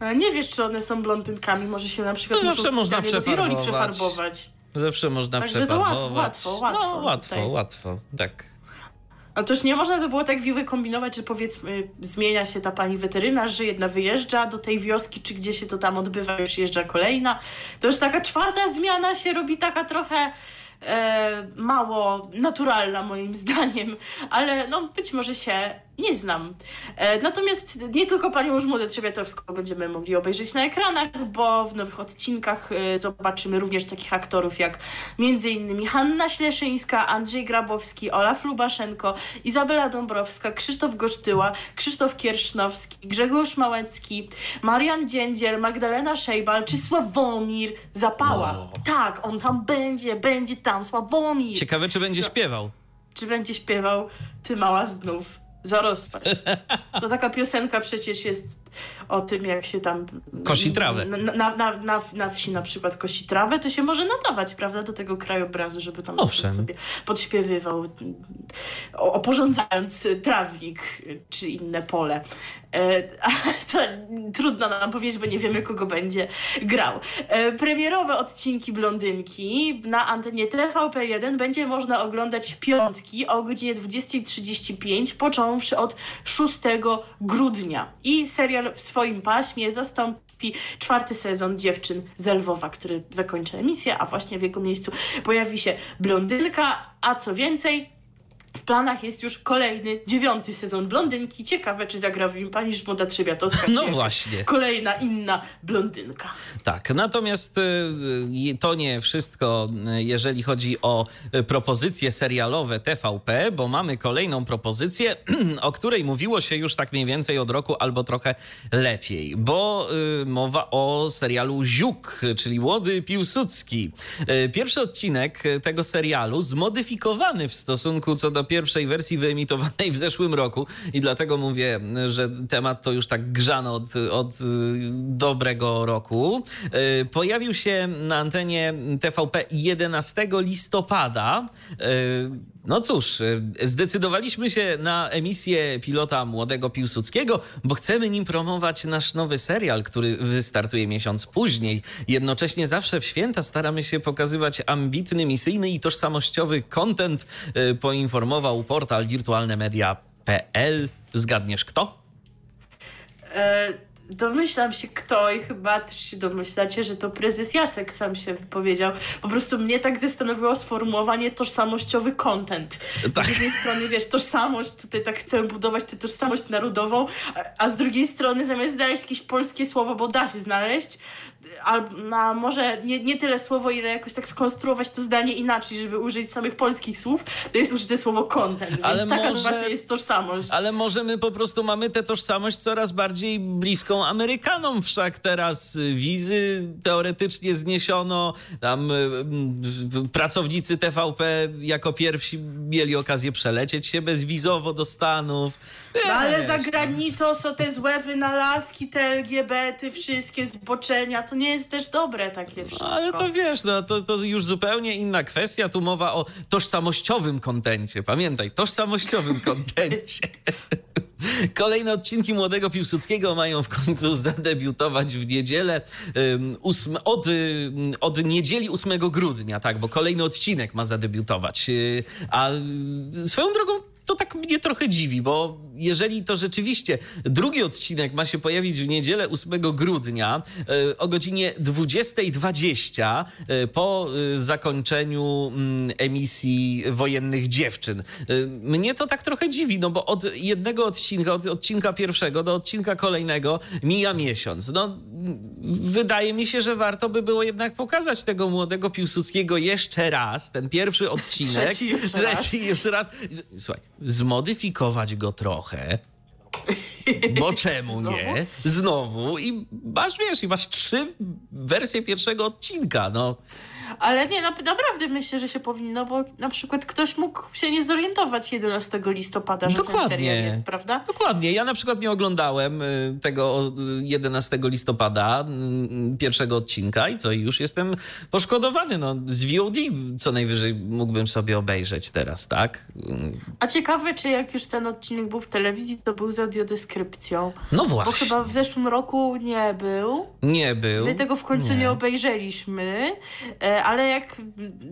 E, Nie wiesz, czy one są blondynkami, może się na przykład No zawsze można przefarbować. przefarbować. Zawsze można Także to przefarbować. łatwo, łatwo, łatwo No łatwo, tutaj. łatwo, tak. Ale to już nie można by było tak wiły kombinować, że powiedzmy zmienia się ta pani weterynarz, że jedna wyjeżdża do tej wioski, czy gdzie się to tam odbywa, już jeżdża kolejna. To już taka czwarta zmiana się robi taka trochę e, mało naturalna moim zdaniem, ale no być może się nie znam. E, natomiast nie tylko panią Żmudę Trzebiatowską będziemy mogli obejrzeć na ekranach, bo w nowych odcinkach e, zobaczymy również takich aktorów jak innymi Hanna Śleszyńska, Andrzej Grabowski, Olaf Lubaszenko, Izabela Dąbrowska, Krzysztof Gosztyła, Krzysztof Kiersznowski, Grzegorz Małecki, Marian Dziędziel, Magdalena Szejbal czy Sławomir Zapała. Tak, on tam będzie, będzie tam, Sławomir. Ciekawe, czy będzie śpiewał. Czy będzie śpiewał Ty mała znów zarosłaś. To taka piosenka przecież jest o tym, jak się tam... Kosi trawę. Na, na, na, na, wsi na przykład kosi trawę, to się może nadawać, prawda, do tego krajobrazu, żeby tam Owszem. sobie podśpiewywał, oporządzając trawnik czy inne pole. E, to trudno nam powiedzieć, bo nie wiemy, kogo będzie grał. E, premierowe odcinki Blondynki na antenie TVP1 będzie można oglądać w piątki o godzinie 20.35, począwszy od 6 grudnia. I serial w swoim paśmie zastąpi czwarty sezon Dziewczyn z Lwowa, który zakończy emisję, a właśnie w jego miejscu pojawi się Blondynka, a co więcej, w planach jest już kolejny, dziewiąty sezon Blondynki. Ciekawe, czy zagra w nim pani Żmuda Trzebiatowska, No właśnie. kolejna inna blondynka. Tak, natomiast y, y, to nie wszystko, y, jeżeli chodzi o propozycje serialowe TVP, bo mamy kolejną propozycję, o której mówiło się już tak mniej więcej od roku albo trochę lepiej, bo mowa o serialu Ziuk, czyli Łody Piłsudski. Pierwszy odcinek tego serialu zmodyfikowany w stosunku co do pierwszej wersji wyemitowanej w zeszłym roku i dlatego mówię, y, że temat to już tak grzano od, od y, dobrego roku. Y, Pojawił się na antenie TVP 11 listopada. No cóż, y, zdecydowaliśmy się na emisję pilota Młodego Piłsudskiego, bo chcemy nim promować nasz nowy serial, który wystartuje miesiąc później. Jednocześnie zawsze w święta staramy się pokazywać ambitny, misyjny i tożsamościowy content, y, poinformował portal wirtualnemedia.pl. Zgadniesz kto? E, domyślam się kto i chyba też się domyślacie, że to prezes Jacek sam się wypowiedział. Po prostu mnie tak zastanowiło sformułowanie tożsamościowy content. Tak. Z jednej strony, wiesz, tożsamość, tutaj tak chcemy budować tę tożsamość narodową, a, a z drugiej strony zamiast znaleźć jakieś polskie słowo, bo da się znaleźć, albo na może nie, nie tyle słowo, ile jakoś tak skonstruować to zdanie inaczej, żeby użyć samych polskich słów, to jest użyte słowo content, więc Ale taka może- właśnie jest tożsamość. Ale może my po prostu mamy tę tożsamość coraz bardziej bliską Amerykanom. Wszak teraz y, wizy teoretycznie zniesiono. Tam y, y, pracownicy TVP jako pierwsi mieli okazję przelecieć się bezwizowo do Stanów. No ale za granicą są te złe wynalazki, te LGBT, wszystkie zboczenia. To nie jest też dobre takie wszystko. Ale to wiesz, no, to, to już zupełnie inna kwestia. Tu mowa o tożsamościowym kontencie. Pamiętaj, tożsamościowym kontencie. Kolejne odcinki Młodego Piłsudskiego mają w końcu zadebiutować w niedzielę ósm, od, od niedzieli 8 grudnia, tak, bo kolejny odcinek ma zadebiutować. Y, a y, swoją drogą to tak mnie trochę dziwi, bo jeżeli to rzeczywiście drugi odcinek ma się pojawić w niedzielę 8 grudnia y, o godzinie 20.20 y, po y, zakończeniu mm, emisji wojennych dziewczyn. Mnie to tak trochę dziwi, no bo od jednego odcinka, od odcinka pierwszego do odcinka kolejnego mija miesiąc. No, wydaje mi się, że warto by było jednak pokazać tego młodego Piłsudskiego jeszcze raz, ten pierwszy odcinek. Trzeci jeszcze raz. Trzeci jeszcze raz. Słuchaj, zmodyfikować go trochę. Bo czemu nie? Znowu. I masz, wiesz, i masz trzy wersje pierwszego odcinka, no. Ale nie, nap- naprawdę myślę, że się powinno, bo na przykład ktoś mógł się nie zorientować 11 listopada, że ten Dokładnie. serial jest, prawda? Dokładnie. Ja na przykład nie oglądałem y, tego y, 11 listopada y, pierwszego odcinka i co, i już jestem poszkodowany. No, z VOD co najwyżej mógłbym sobie obejrzeć teraz, tak? Y, A ciekawe, czy jak już ten odcinek był w telewizji, to był z audiodeskrypcją. No Bo właśnie. chyba w zeszłym roku nie był. Nie był. My tego w końcu nie, obejrzeliśmy, e, ale jak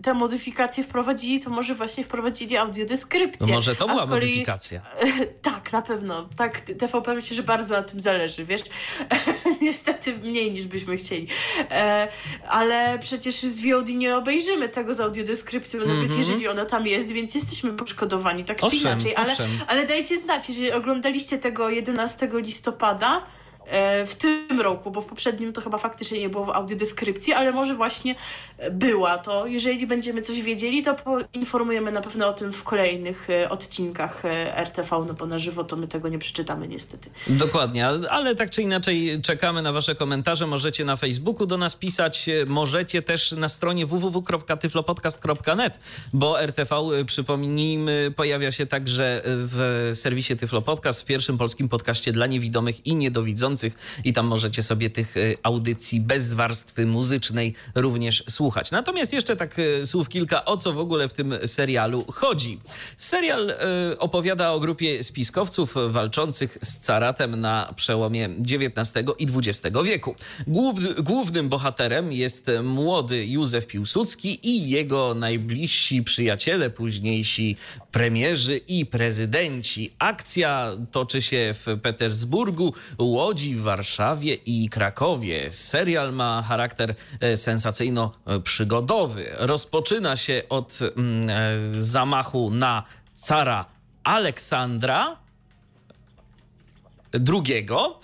te modyfikacje wprowadzili, to może właśnie wprowadzili No audiodeskrypcję. może to była kolei- modyfikacja. Tak, na pewno. Tak, TVP myślę, że bardzo na tym zależy, wiesz. Niestety mniej niż byśmy chcieli. E, ale przecież z VOD nie obejrzymy tego z audiodeskrypcją, nawet jeżeli ona tam jest, więc jesteśmy poszkodowani, tak czy. Owszem, inaczej. Ale, owszem. ale dajcie znać, jeżeli oglądaliście tego 11 listopada, w tym roku, bo w poprzednim to chyba faktycznie nie było w audiodeskrypcji, ale może właśnie e, była to. Jeżeli będziemy coś wiedzieli, to poinformujemy na pewno o tym w kolejnych e, odcinkach e, RTV, no bo na żywo to my tego nie przeczytamy niestety. Dokładnie, ale- tak czy inaczej czekamy na Wasze komentarze. Możecie na Facebooku do nas pisać, e, możecie też na stronie www.tyflopodcast.net, bo RTV, e, przypomnijmy, pojawia się także w serwisie Tyflo Podcast, w pierwszym polskim podcaście dla niewidomych i i tam możecie sobie tych e, audycji bez warstwy muzycznej również słuchać. Natomiast jeszcze tak e, słów kilka, o co w ogóle w tym serialu chodzi. Serial e, opowiada o grupie spiskowców walczących z caratem na przełomie XIX i XX wieku. Głów- Głównym bohaterem jest młody Józef Piłsudski i jego najbliżsi przyjaciele, późniejsi premierzy i prezydenci. Akcja toczy się w Petersburgu, Łodzi, Warszawie i Krakowie. Serial ma charakter e, sensacyjno-przygodowy. Rozpoczyna się od mm, e, zamachu na cara Aleksandra y,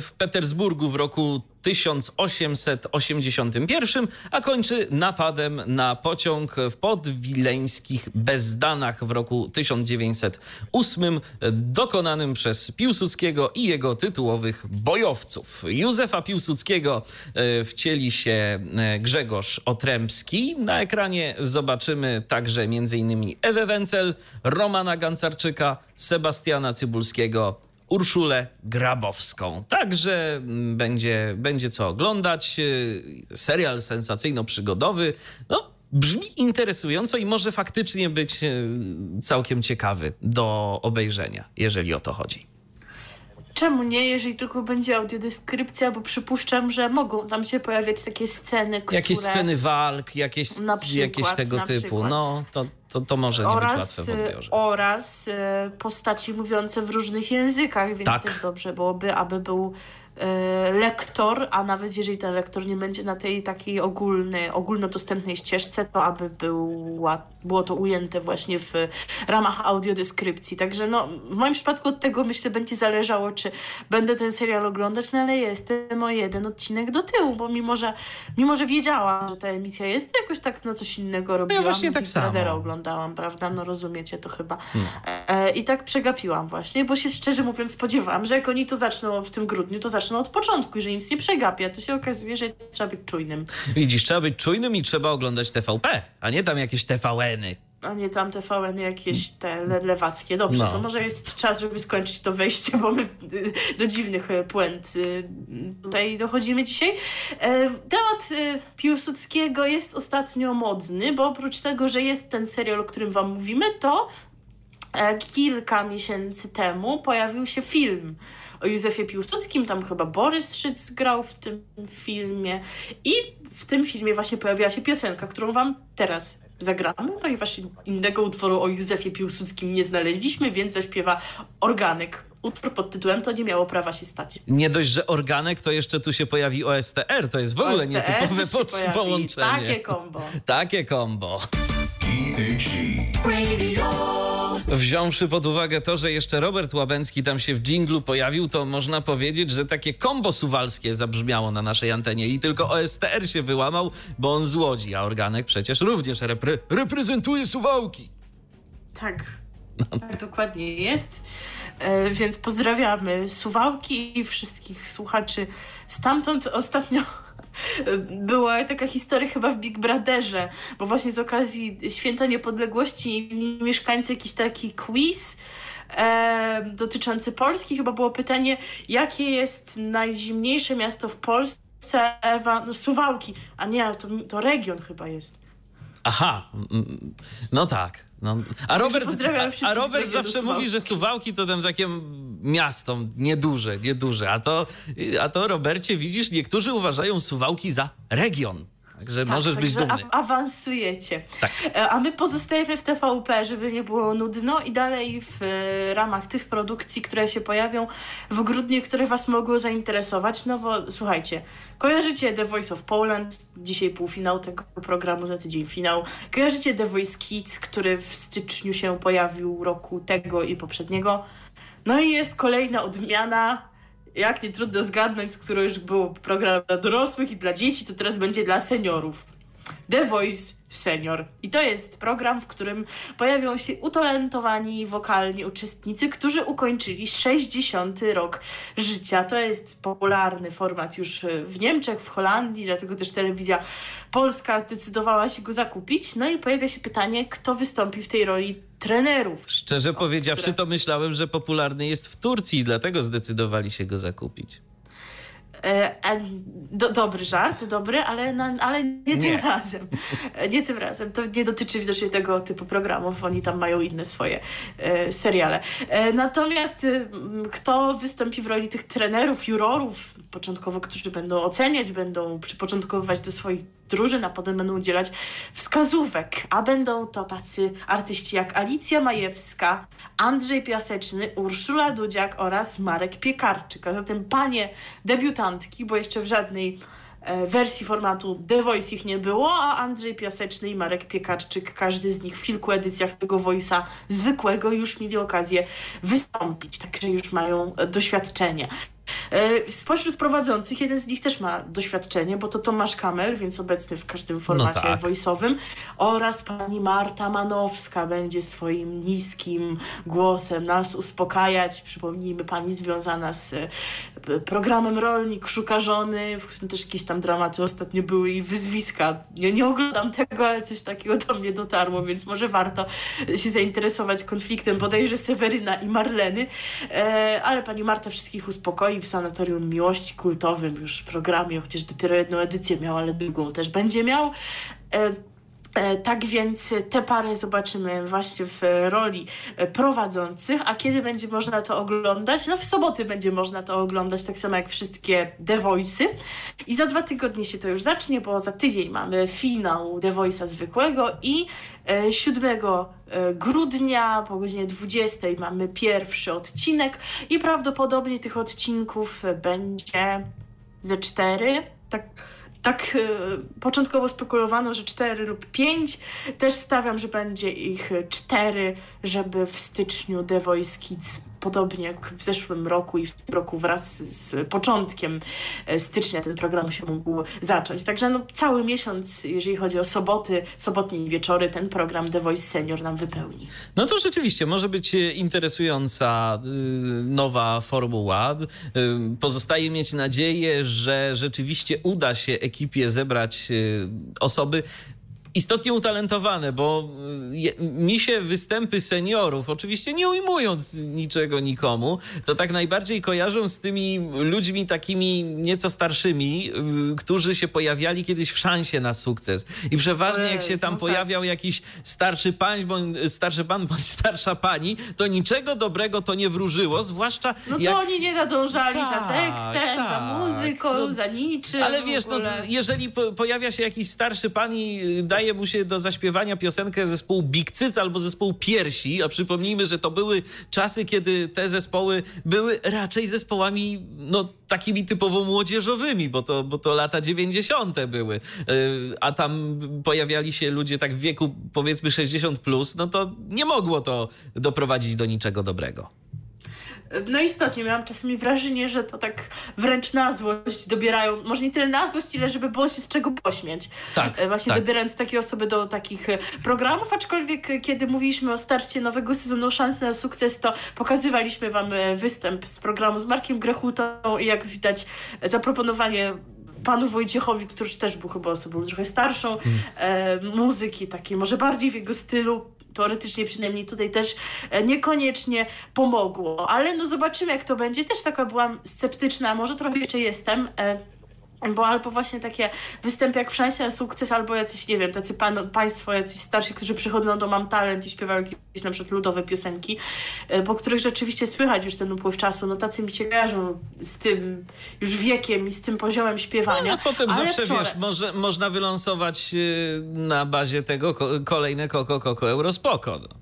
w Petersburgu w roku 1881, a kończy napadem na pociąg w podwileńskich Bezdanach w roku 1908, dokonanym przez Piłsudskiego i jego tytułowych bojowców. Józefa Piłsudskiego y, wcieli się y, Grzegorz Otrębski. Na ekranie zobaczymy także m.in. Ewę Wencel, Romana Gancarczyka, Sebastiana Cybulskiego, Urszulę Grabowską. Także mm, będzie, będzie co oglądać. Yy, Serial sensacyjno-przygodowy. No, brzmi interesująco i może faktycznie być yy, całkiem ciekawy do obejrzenia, jeżeli o to chodzi. Czemu nie, jeżeli tylko będzie audiodeskrypcja, bo przypuszczam, że mogą tam się pojawiać takie sceny, które... Jakieś sceny walk, jakieś, przykład, jakieś tego typu. przykład. No, to, to, to może nie być oraz, łatwe w odbiorze. e, oraz e, postaci mówiące w różnych językach, więc Tak. też dobrze byłoby, aby był lektor, a nawet jeżeli ten lektor nie będzie na tej takiej ogólnej, ogólnodostępnej ścieżce, to aby była, było to ujęte właśnie w ramach audiodeskrypcji. Także no, w moim przypadku od tego myślę będzie zależało, czy będę ten serial oglądać, no ale jestem o jeden odcinek do tyłu, bo mimo, że, mimo, że wiedziałam, że ta emisja jest, to jakoś tak no coś innego robiłam. właśnie tak Big samo. Oglądałam, prawda? No rozumiecie to chyba. E, I tak przegapiłam właśnie, bo się szczerze mówiąc spodziewałam, że jak oni to zaczną w tym grudniu, to zaczną od początku i że nic nie przegapię. To się okazuje, że trzeba być czujnym, Widzisz, trzeba być czujnym i trzeba oglądać TVP, a nie tam jakieś TVN-y. a nie tam TVN jakieś te le lewackie. Dobrze, No. to może jest czas, żeby skończyć to wejście, bo my y, do dziwnych y, puent y, tutaj dochodzimy dzisiaj. E, Temat Piłsudskiego jest ostatnio modny, bo oprócz tego, że jest ten serial, o którym wam mówimy, to e, kilka miesięcy temu pojawił się film o Józefie Piłsudskim, tam chyba Borys Szyc grał w tym filmie i w tym filmie właśnie pojawiła się piosenka, którą wam teraz zagramy, ponieważ innego utworu o Józefie Piłsudskim nie znaleźliśmy, więc zaśpiewa Organek. Utwór pod tytułem To nie miało prawa się stać. Nie dość, że organek, to jeszcze tu się pojawi OSTR. To jest w ogóle OSTR nietypowe po pojawi. połączenie. Takie kombo. Takie kombo. Wziąwszy pod uwagę to, że jeszcze Robert Łabęcki tam się w dżinglu pojawił, to można powiedzieć, że takie kombo suwalskie zabrzmiało na naszej antenie i tylko OSTR się wyłamał, bo on z Łodzi, a Organek przecież również repre reprezentuje Suwałki. Tak, tak dokładnie jest. E, więc pozdrawiamy Suwałki i wszystkich słuchaczy stamtąd. Ostatnio była taka historia chyba w Big Brotherze, bo właśnie z okazji Święta Niepodległości mieszkańcy jakiś taki quiz e, dotyczący Polski. Chyba było pytanie, jakie jest najzimniejsze miasto w Polsce? Ewa, no, Suwałki. A nie, to, to region chyba jest. Aha, no tak. No. A Robert, a, a Robert zawsze mówi, że Suwałki to tam takie miasto nieduże, nieduże. A to, a to Robercie, widzisz, niektórzy uważają Suwałki za region. Także możesz być także dumny. awansujecie. Tak. E, A my pozostajemy w TVP, żeby nie było nudno i dalej w e, ramach tych produkcji, które się pojawią w grudniu, które Was mogły zainteresować. No bo słuchajcie, kojarzycie The Voice of Poland, dzisiaj półfinał tego programu, za tydzień finał. Kojarzycie The Voice Kids, który w styczniu się pojawił roku tego i poprzedniego. No i jest kolejna odmiana jak nie trudno zgadnąć, skoro już był program dla dorosłych i dla dzieci, to teraz będzie dla seniorów. The Voice Senior. I to jest program, w którym pojawią się utalentowani wokalni uczestnicy, którzy ukończyli 60 rok życia. To jest popularny format już e, w Niemczech, w Holandii, dlatego też telewizja polska zdecydowała się go zakupić. No i pojawia się pytanie, kto wystąpi w tej roli trenerów. Szczerze powiedziawszy, to myślałem, że popularny jest w Turcji dlatego zdecydowali się go zakupić. E, do, dobry żart, dobry, ale, na, ale nie, Nie. tym razem. E, Nie tym razem. To nie dotyczy widocznie tego typu programów. Oni tam mają inne swoje e, seriale. Natomiast m, kto wystąpi w roli tych trenerów, jurorów, początkowo, którzy będą oceniać, będą przypoczątkowywać do swoich drużyn, a potem będą udzielać wskazówek. A będą to tacy artyści jak Alicja Majewska, Andrzej Piaseczny, Urszula Dudziak oraz Marek Piekarczyk. A zatem panie debiutantki, bo jeszcze w żadnej e, wersji formatu The Voice ich nie było, a Andrzej Piaseczny i Marek Piekarczyk, każdy z nich w kilku edycjach tego Voice'a zwykłego już mieli okazję wystąpić, także już mają e, doświadczenie. E, Spośród prowadzących jeden z nich też ma doświadczenie, bo to Tomasz Kamel, więc obecny w każdym formacie tak. voice'owym oraz pani Marta Manowska będzie swoim niskim głosem nas uspokajać. Przypomnijmy, pani związana z e, programem Rolnik Szuka Żony, w którym też jakieś tam dramaty ostatnio były i wyzwiska. Nie, nie oglądam tego, ale coś takiego do mnie dotarło, więc może warto się zainteresować konfliktem bodajże Seweryna i Marleny. E, ale pani Marta wszystkich uspokoi w Sanatorium Miłości kultowym już programie, chociaż dopiero jedną edycję miał, ale drugą też będzie miał. E, Tak więc tę parę zobaczymy właśnie w roli e, prowadzących, a kiedy będzie można to oglądać? No w soboty będzie można to oglądać, tak samo jak wszystkie The Voice'y. I za dwa tygodnie się to już zacznie, bo za tydzień mamy finał The Voice'a zwykłego i e, 7 e, grudnia po godzinie 20 mamy pierwszy odcinek i prawdopodobnie tych odcinków będzie ze cztery. Tak, tak e, początkowo spekulowano, że 4 lub 5. Też stawiam, że będzie ich 4, żeby w styczniu The Voice Kids, podobnie jak w zeszłym roku i w tym roku wraz z początkiem e, stycznia ten program się mógł zacząć. Także no, cały miesiąc, jeżeli chodzi o soboty, sobotnie wieczory, ten program The Voice Senior nam wypełni. No to rzeczywiście może być e, interesująca y, nowa formuła. Pozostaje mieć nadzieję, że rzeczywiście uda się ekipie zebrać osoby istotnie utalentowane, bo y, mi się występy seniorów, oczywiście nie ujmując niczego nikomu, to tak najbardziej kojarzą z tymi ludźmi takimi nieco starszymi, y, którzy się pojawiali kiedyś w szansie na sukces. I przeważnie jak się tam no tak. pojawiał jakiś starszy pan, bądź, starszy pan bądź starsza pani, to niczego dobrego to nie wróżyło, zwłaszcza No to jak... oni nie nadążali za Tak, tekstem, za tak. muzyką, No, za niczym. Ale wiesz, no, jeżeli po, pojawia się jakiś starszy pan i y, daje mu się do zaśpiewania piosenkę zespołu Big Cyc albo zespołu Piersi, a przypomnijmy, że to były czasy, kiedy te zespoły były raczej zespołami no, takimi typowo młodzieżowymi, bo to, bo to lata 90. były, Y, a tam pojawiali się ludzie tak w wieku powiedzmy 60+, plus, no to nie mogło to doprowadzić do niczego dobrego. No istotnie, miałam czasami wrażenie, że to tak wręcz na złość dobierają, może nie tyle na złość, ile żeby było się z czego pośmiać. Tak, E, Właśnie tak. dobierając takie osoby do takich e, programów, aczkolwiek e, kiedy mówiliśmy o starcie nowego sezonu Szansy na sukces, to pokazywaliśmy wam występ z programu z Markiem Grechutą i jak widać zaproponowanie panu Wojciechowi, który też był chyba osobą trochę starszą, e, muzyki takiej może bardziej w jego stylu, teoretycznie przynajmniej tutaj też e, niekoniecznie pomogło. Ale no zobaczymy jak to będzie. Też taka byłam sceptyczna, może trochę jeszcze jestem. E, bo albo właśnie takie występy jak w Szansie sukces, albo jacyś, nie wiem, tacy pan, państwo, jacyś starsi, którzy przychodzą do Mam Talent i śpiewają jakieś na przykład ludowe piosenki, e, po których rzeczywiście słychać już ten upływ czasu, no tacy mi się kojarzą z tym już wiekiem i z tym poziomem śpiewania. No, a potem Ale zawsze, wczoraj- wiesz, może, można wylansować yy, na bazie tego ko- kolejne Koko Koko Eurospoko. No.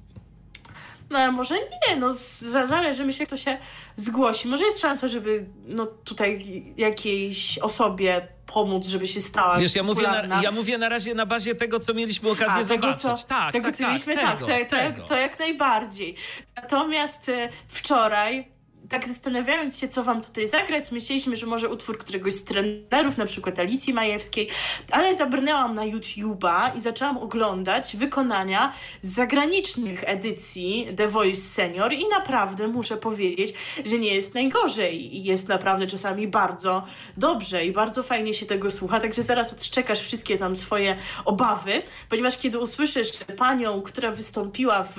No ale może nie, no za- zależy, myślę, kto się zgłosi. Może jest szansa, żeby no tutaj jakiejś osobie pomóc, żeby się stała Wiesz, ja mówię, na, ja mówię na razie na bazie tego, co mieliśmy okazję A, tego, zobaczyć. co, tak, tego, tak, co tak, mieliśmy, tego, tak, to, to, tego. to jak najbardziej. Natomiast e, wczoraj, tak zastanawiając się, co wam tutaj zagrać, myśleliśmy, że może utwór któregoś z trenerów, na przykład Alicji Majewskiej, ale zabrnęłam na YouTube'a i zaczęłam oglądać wykonania z zagranicznych edycji The Voice Senior i naprawdę muszę powiedzieć, że nie jest najgorzej i jest naprawdę czasami bardzo dobrze i bardzo fajnie się tego słucha, także zaraz odszczekasz wszystkie tam swoje obawy, ponieważ kiedy usłyszysz panią, która wystąpiła w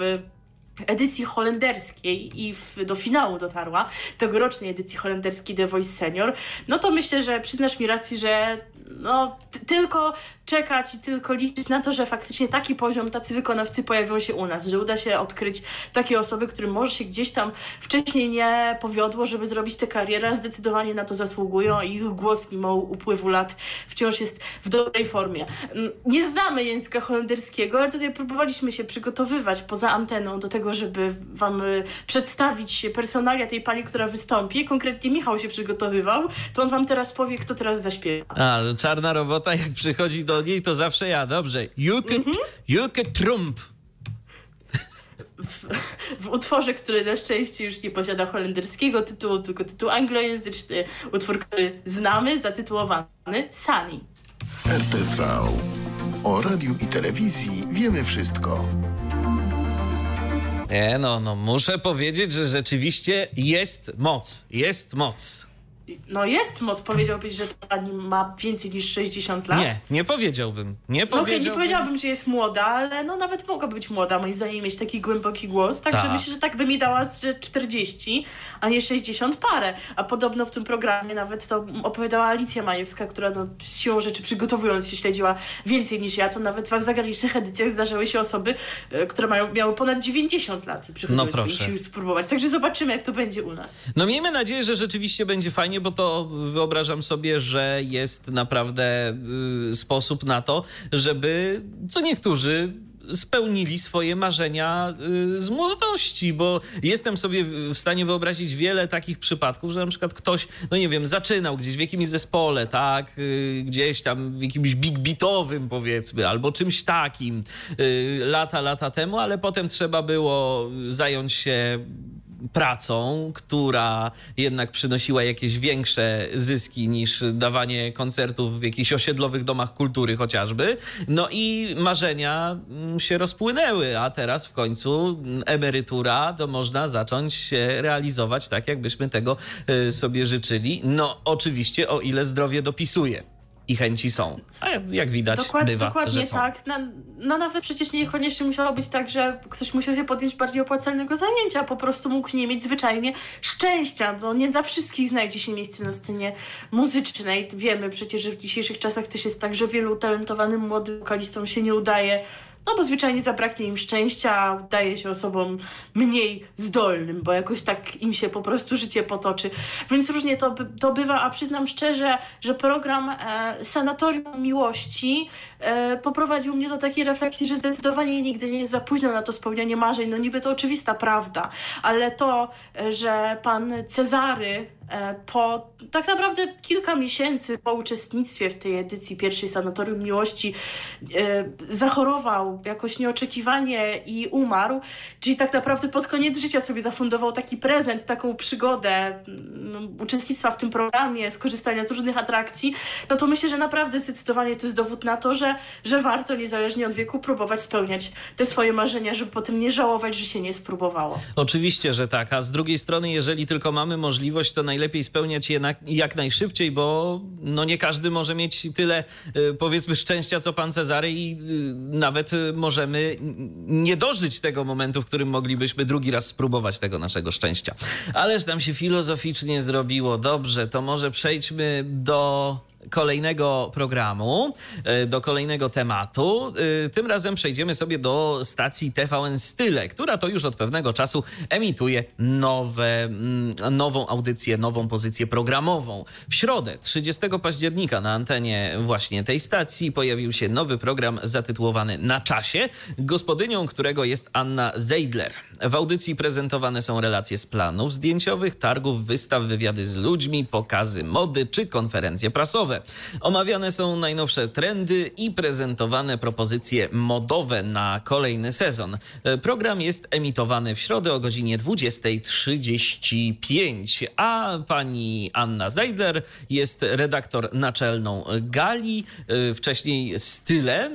edycji holenderskiej i w, do finału dotarła, tegorocznej edycji holenderskiej The Voice Senior, no to myślę, że przyznasz mi rację, że no, tylko czekać i tylko liczyć na to, że faktycznie taki poziom, tacy wykonawcy pojawią się u nas, że uda się odkryć takie osoby, którym może się gdzieś tam wcześniej nie powiodło, żeby zrobić tę karierę, zdecydowanie na to zasługują i ich głos mimo upływu lat wciąż jest w dobrej formie. Mm, Nie znamy języka holenderskiego, ale tutaj próbowaliśmy się przygotowywać poza anteną do tego, żeby wam y, przedstawić personalia tej pani, która wystąpi. Konkretnie Michał się przygotowywał, to on wam teraz powie, kto teraz zaśpiewa. A, czarna robota, jak przychodzi do niej, to zawsze ja. Dobrze. Juke, Mhm. Juke Trump. w utworze, który na szczęście już nie posiada holenderskiego tytułu, tylko tytuł anglojęzyczny, utwór, który znamy, zatytułowany Sunny. RTV. O radiu i telewizji wiemy wszystko. Nie, no, no, muszę powiedzieć, że rzeczywiście jest moc. Jest moc. No jest moc, powiedziałbyś, że ta pani ma więcej niż 60 lat. Nie, nie powiedziałbym. Nie No powiedziałbym. nie powiedziałabym, że jest młoda, ale no nawet mogłaby być młoda, moim zdaniem mieć taki głęboki głos, także Tak. myślę, że tak by mi dała z 40, a nie 60 parę. A podobno w tym programie nawet to opowiadała Alicja Majewska, która no, siłą rzeczy przygotowując się śledziła więcej niż ja, to nawet w zagranicznych edycjach zdarzały się osoby, e, które mają, miały ponad 90 lat i przychodziły No proszę. spróbować. Także zobaczymy, jak to będzie u nas. No miejmy nadzieję, że rzeczywiście będzie fajnie, bo to wyobrażam sobie, że jest naprawdę y, sposób na to, żeby co niektórzy spełnili swoje marzenia y, z młodości, bo jestem sobie w stanie wyobrazić wiele takich przypadków, że na przykład ktoś, no nie wiem, zaczynał gdzieś w jakimś zespole, tak, y, gdzieś tam w jakimś big beatowym powiedzmy, albo czymś takim lata, lata temu, ale potem trzeba było zająć się pracą, która jednak przynosiła jakieś większe zyski niż dawanie koncertów w jakichś osiedlowych domach kultury chociażby. No i marzenia mm, się rozpłynęły, a teraz w końcu mm, emerytura to można zacząć się realizować tak, jakbyśmy tego y, sobie życzyli. No oczywiście o ile zdrowie dopisuje. I chęci są. A jak widać, Dokład, bywa, dokładnie że są. tak. No, no nawet przecież niekoniecznie musiało być tak, że ktoś musiał się podjąć bardziej opłacalnego zajęcia, po prostu mógł nie mieć zwyczajnie szczęścia. No nie dla wszystkich znajdzie się miejsce na scenie muzycznej. Wiemy przecież, że w dzisiejszych czasach też jest tak, że wielu talentowanym młodym wokalistom się nie udaje. No bo zwyczajnie zabraknie im szczęścia, udaje się osobom mniej zdolnym, bo jakoś tak im się po prostu życie potoczy. Więc różnie to, to bywa, a przyznam szczerze, że program e, Sanatorium Miłości e, poprowadził mnie do takiej refleksji, że zdecydowanie nigdy nie jest za późno na to spełnianie marzeń. No niby to oczywista prawda, ale to, e, że pan Cezary po tak naprawdę kilka miesięcy po uczestnictwie w tej edycji pierwszej Sanatorium Miłości e, zachorował jakoś nieoczekiwanie i umarł, czyli tak naprawdę pod koniec życia sobie zafundował taki prezent, taką przygodę mm, uczestnictwa w tym programie, skorzystania z różnych atrakcji, no to myślę, że naprawdę zdecydowanie to jest dowód na to, że, że warto niezależnie od wieku próbować spełniać te swoje marzenia, żeby potem nie żałować, że się nie spróbowało. Oczywiście, że tak. A z drugiej strony, jeżeli tylko mamy możliwość, to najlepiej spełniać je na, jak najszybciej, bo no nie każdy może mieć tyle, y, powiedzmy, szczęścia, co pan Cezary i y, nawet y, możemy nie dożyć tego momentu, w którym moglibyśmy drugi raz spróbować tego naszego szczęścia. Ależ nam się filozoficznie zrobiło. Dobrze, to może przejdźmy do kolejnego programu, e, do kolejnego tematu. E, Tym razem przejdziemy sobie do stacji TVN Style, która to już od pewnego czasu emituje nowe, mm, nową audycję, nową pozycję programową. W środę, 30 października na antenie właśnie tej stacji pojawił się nowy program zatytułowany Na czasie, gospodynią którego jest Anna Zeidler. W audycji prezentowane są relacje z planów zdjęciowych, targów, wystaw, wywiady z ludźmi, pokazy mody czy konferencje prasowe. Omawiane są najnowsze trendy i prezentowane propozycje modowe na kolejny sezon. E, Program jest emitowany w środę o godzinie 20.35, a pani Anna Zeidler jest redaktor naczelną Gali, e, wcześniej Style.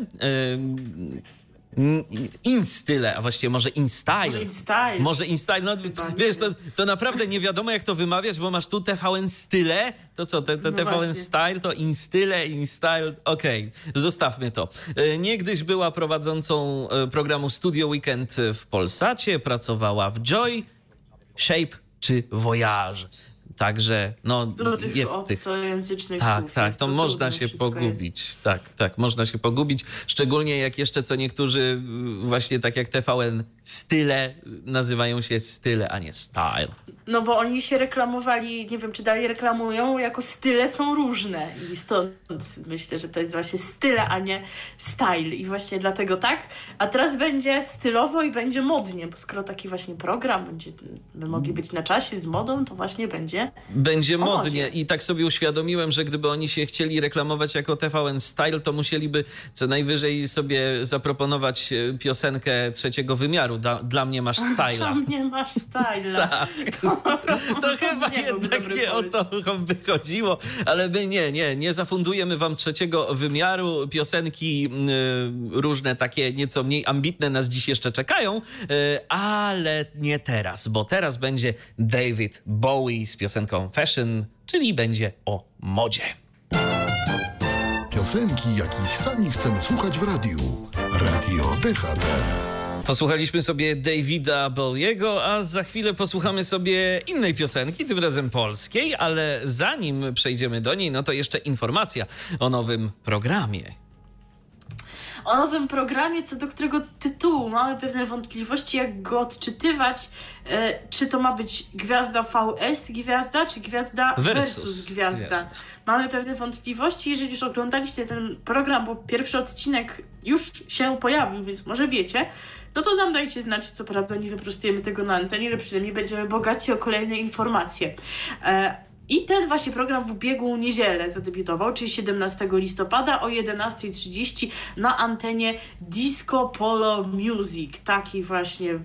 Instyle, a właściwie może InStyle. Może InStyle. Może InStyle. No, wiesz, to, to naprawdę nie wiadomo, jak to wymawiać, bo masz tu TVN Style, to co, te, te No TVN właśnie. Style, to InStyle, InStyle, okej, zostawmy to. E, Niegdyś była prowadzącą e, programu Studio Weekend w Polsacie, pracowała w Joy, Shape czy Voyage. Także, no, Do tych jest tych tak, słów tak, to to można się pogubić. Jest. Tak, tak, można się pogubić. Szczególnie jak jeszcze co niektórzy, y, właśnie tak jak TVN, style nazywają się style, a nie style. No bo oni się reklamowali, nie wiem czy dalej reklamują, jako style są różne i stąd myślę, że to jest właśnie style, a nie style i właśnie dlatego tak. A teraz będzie stylowo i będzie modnie, bo skoro taki właśnie program będzie, by mogli być na czasie z modą, to właśnie będzie Będzie modnie i tak sobie uświadomiłem, że gdyby oni się chcieli reklamować jako TVN Style, to musieliby co najwyżej sobie zaproponować e, piosenkę trzeciego wymiaru. Da, dla mnie masz styla. Tam nie masz styla. Tak. To, To chyba nie jednak nie o pomysł. to by chodziło, ale my nie, nie, nie zafundujemy wam trzeciego wymiaru. Piosenki y, różne takie nieco mniej ambitne nas dziś jeszcze czekają, y, ale nie teraz, bo teraz będzie David Bowie z piosenką Fashion, czyli będzie o modzie. Piosenki, jakich sami chcemy słuchać w radiu. Radio DHT. Posłuchaliśmy sobie Davida Bowiego, a za chwilę posłuchamy sobie innej piosenki, tym razem polskiej, ale zanim przejdziemy do niej, no to jeszcze informacja o nowym programie. o nowym programie, co do którego tytułu mamy pewne wątpliwości, jak go odczytywać. E, czy to ma być gwiazda VS gwiazda, czy gwiazda Versus versus, gwiazda. gwiazda. Mamy pewne wątpliwości, jeżeli już oglądaliście ten program, bo pierwszy odcinek już się pojawił, więc może wiecie, no to nam dajcie znać, co prawda nie wyprostujemy tego na antenie, ale przynajmniej będziemy bogaci o kolejne informacje. E, i ten właśnie program w ubiegłą niedzielę zadebiutował, czyli 17 listopada o 11.30 na antenie Disco Polo Music. Taki właśnie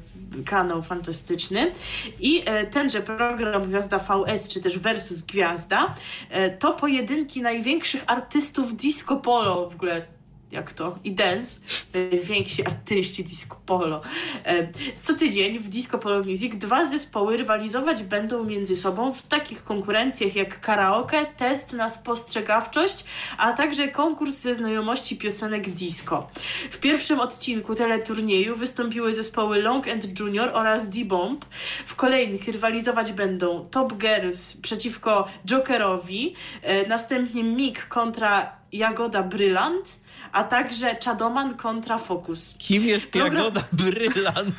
kanał fantastyczny. I e, tenże program Gwiazda VS, czy też Versus Gwiazda, e, to pojedynki największych artystów disco polo w ogóle jak to, i dance, najwięksi artyści disco polo. E, co tydzień w Disco Polo Music dwa zespoły rywalizować będą między sobą w takich konkurencjach jak karaoke, test na spostrzegawczość, a także konkurs ze znajomości piosenek disco. W pierwszym odcinku teleturnieju wystąpiły zespoły Long and Junior oraz D-Bomb. W kolejnych rywalizować będą Top Girls przeciwko Jokerowi, e, następnie Mik kontra Jagoda Brylant, a także Czadoman kontra Focus. Kim jest Program- Jagoda Brylant?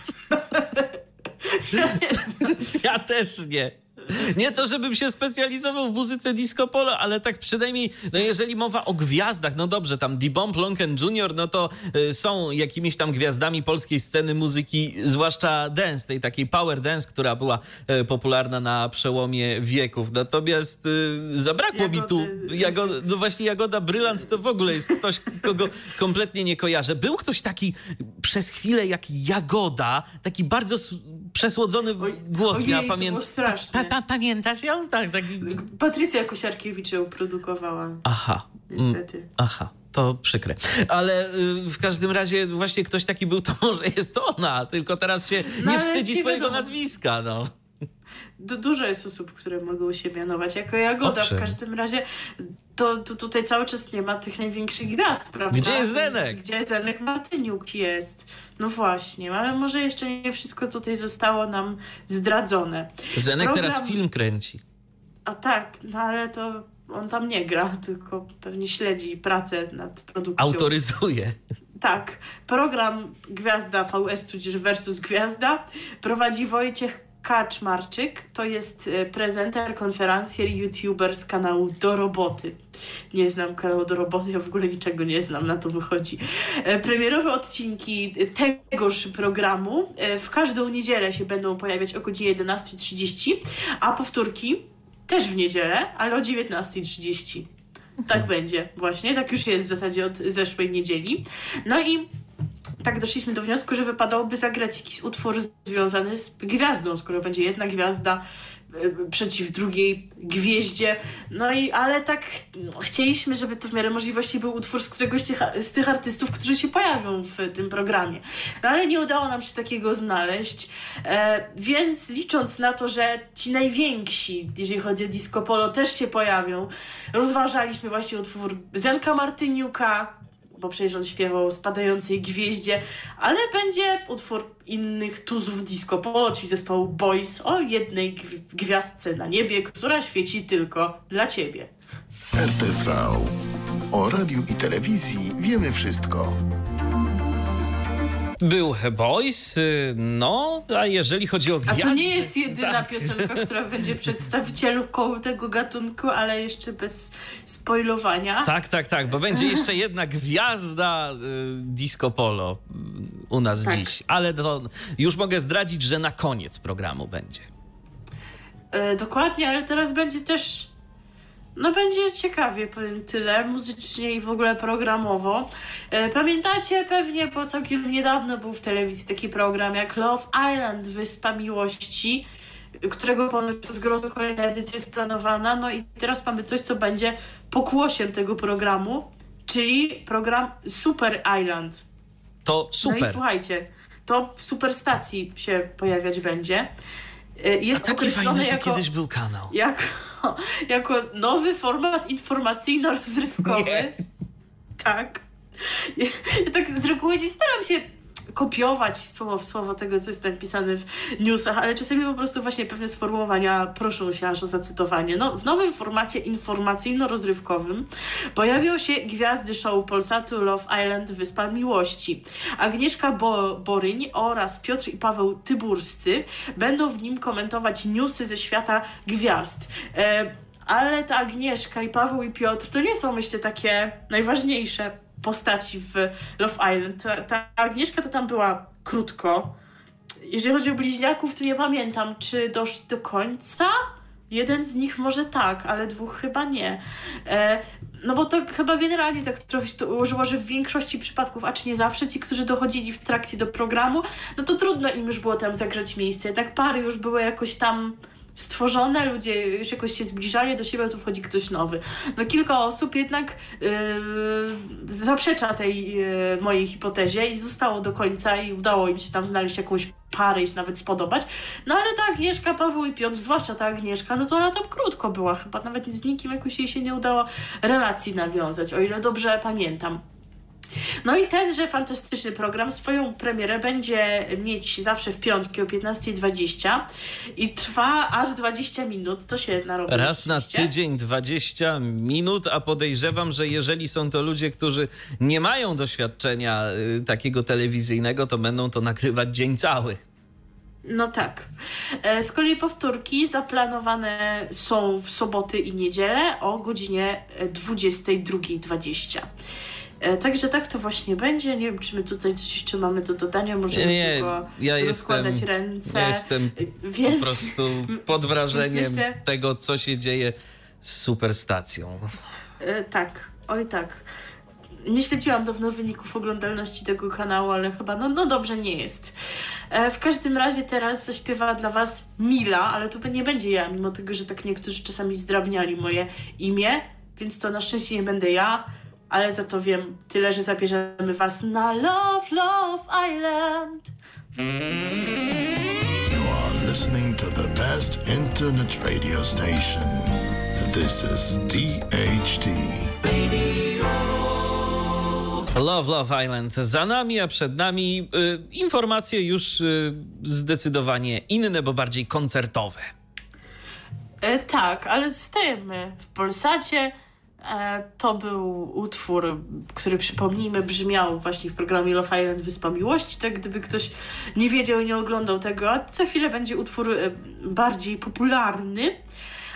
ja też nie. Nie to, żebym się specjalizował w muzyce disco polo, ale tak przynajmniej, no jeżeli mowa o gwiazdach, no dobrze, tam D-Bomb, Long and Junior, no to y, są jakimiś tam gwiazdami polskiej sceny muzyki, zwłaszcza dance, tej takiej power dance, która była y, popularna na przełomie wieków. Natomiast y, zabrakło mi tu, Jagody. Jagoda, no właśnie Jagoda Brylant to w ogóle jest ktoś, kogo kompletnie nie kojarzę. Był ktoś taki przez chwilę jak Jagoda, taki bardzo przesłodzony Oj, głos ojej, miała. Pamię... Pa, pa, pamiętasz ją? Tak, taki... Patrycja Kosiarkiewicz ją produkowała, Aha. mm, niestety. Aha. To przykre. Ale y, w każdym razie właśnie ktoś taki był, to może jest ona, tylko teraz się No, nie wstydzi nie swojego wiadomo. nazwiska, no. Du- dużo jest osób, które mogą się mianować jako Jagoda. Owszem. W każdym razie to, to tutaj cały czas nie ma tych największych gwiazd, prawda? Gdzie jest Zenek? Gdzie Zenek Martyniuk jest? No właśnie, ale może jeszcze nie wszystko tutaj zostało nam zdradzone. Zenek Program- teraz film kręci. A tak, no ale to on tam nie gra, tylko pewnie śledzi pracę nad produkcją. Autoryzuje. Tak. Program Gwiazda VS, tudzież Versus Gwiazda prowadzi Wojciech Kaczmarczyk. To jest e, prezenter, konferencjer, youtuber z kanału Do Roboty. Nie znam kanału Do Roboty, ja w ogóle niczego nie znam, na to wychodzi. E, Premierowe odcinki tegoż programu e, w każdą niedzielę się będą pojawiać o godzinie 11.30, a powtórki też w niedzielę, ale o 19.30. Tak będzie, właśnie. Tak już jest w zasadzie od zeszłej niedzieli. No i tak doszliśmy do wniosku, że wypadałoby zagrać jakiś utwór związany z gwiazdą, skoro będzie jedna gwiazda e, przeciw drugiej gwieździe. No i ale tak chcieliśmy, żeby to w miarę możliwości był utwór z któregoś z tych artystów, którzy się pojawią w tym programie. No ale nie udało nam się takiego znaleźć, e, więc licząc na to, że ci najwięksi, jeżeli chodzi o disco polo, też się pojawią, rozważaliśmy właśnie utwór Zenka Martyniuka, bo przecież on śpiewał spadającej gwieździe, ale będzie utwór innych tuzów disco polo, czyli zespołu Boys o jednej gwi- gwiazdce na niebie, która świeci tylko dla ciebie. RTV. O radiu i telewizji wiemy wszystko. Był Boys, y, no, a jeżeli chodzi o A gwiazdy... to nie jest jedyna tak. piosenka, która będzie przedstawicielką tego gatunku, ale jeszcze bez spoilowania. Tak, tak, tak, bo będzie jeszcze jedna gwiazda y, disco polo y, u nas Tak. dziś. Ale to już mogę zdradzić, że na koniec programu będzie. E, dokładnie, ale teraz będzie też. No będzie ciekawie, powiem tyle, muzycznie i w ogóle programowo. E, pamiętacie pewnie, bo całkiem niedawno był w telewizji taki program jak Love Island, Wyspa Miłości, którego ponoć z grozu kolejna edycja jest planowana. No i teraz mamy coś, co będzie pokłosiem tego programu, czyli program Super Island. To No i super. słuchajcie, to w superstacji się pojawiać będzie. E, Jest Taki określony fajny to jako, kiedyś był kanał. jako, jako nowy format informacyjno-rozrywkowy. Nie. Tak. Ja, ja tak z reguły nie staram się kopiować słowo w słowo tego, co jest napisane w newsach, ale czasami po prostu właśnie pewne sformułowania proszą się aż o zacytowanie. No, w nowym formacie informacyjno-rozrywkowym pojawią się gwiazdy show Polsatu Love Island Wyspa Miłości. Agnieszka Bo Boryń oraz Piotr i Paweł Tyburscy będą w nim komentować newsy ze świata gwiazd. E, ale ta Agnieszka i Paweł i Piotr to nie są, myślę, takie najważniejsze postaci w Love Island. Ta, ta Agnieszka to tam była krótko. Jeżeli chodzi o bliźniaków, to nie pamiętam, czy doszli do końca. Jeden z nich może tak, ale dwóch chyba nie. E, no bo to chyba generalnie tak trochę się to ułożyło, że w większości przypadków, a czy nie zawsze, ci, którzy dochodzili w trakcie do programu, no to trudno im już było tam zagrzeć miejsce. Jednak pary już były jakoś tam stworzone, ludzie już jakoś się zbliżali do siebie, tu wchodzi ktoś nowy. No kilka osób jednak yy, zaprzecza tej yy, mojej hipotezie i zostało do końca i udało im się tam znaleźć jakąś parę i się nawet spodobać. No ale ta Agnieszka, Paweł i Piotr, zwłaszcza ta Agnieszka, no to ona tam krótko była chyba, nawet z nikim jakoś jej się nie udało relacji nawiązać, o ile dobrze pamiętam. No i tenże fantastyczny program swoją premierę będzie mieć zawsze w piątki o 15.20 i trwa aż 20 minut. To się narobi. Raz na tydzień 20 minut, a podejrzewam, że jeżeli są to ludzie, którzy nie mają doświadczenia y, takiego telewizyjnego, to będą to nagrywać dzień cały. No tak. E, Z kolei powtórki zaplanowane są w soboty i niedzielę o godzinie e, 22.20. E, Także tak to właśnie będzie. Nie wiem, czy my tutaj coś jeszcze mamy do dodania. Możemy Nie, tylko ja jestem, rozkładać ręce. ja jestem Więc... po prostu pod wrażeniem myślę- tego, co się dzieje z superstacją. E, tak, oj tak. Nie śledziłam dawno wyników oglądalności tego kanału, ale chyba no, no dobrze nie jest. E, w każdym razie teraz zaśpiewa dla Was Mila, ale to nie będzie ja, mimo tego, że tak niektórzy czasami zdrabniali moje imię, więc to na szczęście nie będę ja, ale za to wiem tyle, że zabierzemy Was na Love, Love Island. You are listening to the best internet radio station. This is DHT. Love, Love Island za nami, a przed nami y, informacje już y, zdecydowanie inne, bo bardziej koncertowe. E, tak, ale zostajemy w Polsacie. E, to był utwór, który przypomnijmy brzmiał właśnie w programie Love Island Wyspa Miłości, tak gdyby ktoś nie wiedział i nie oglądał tego, za chwilę będzie utwór e, bardziej popularny.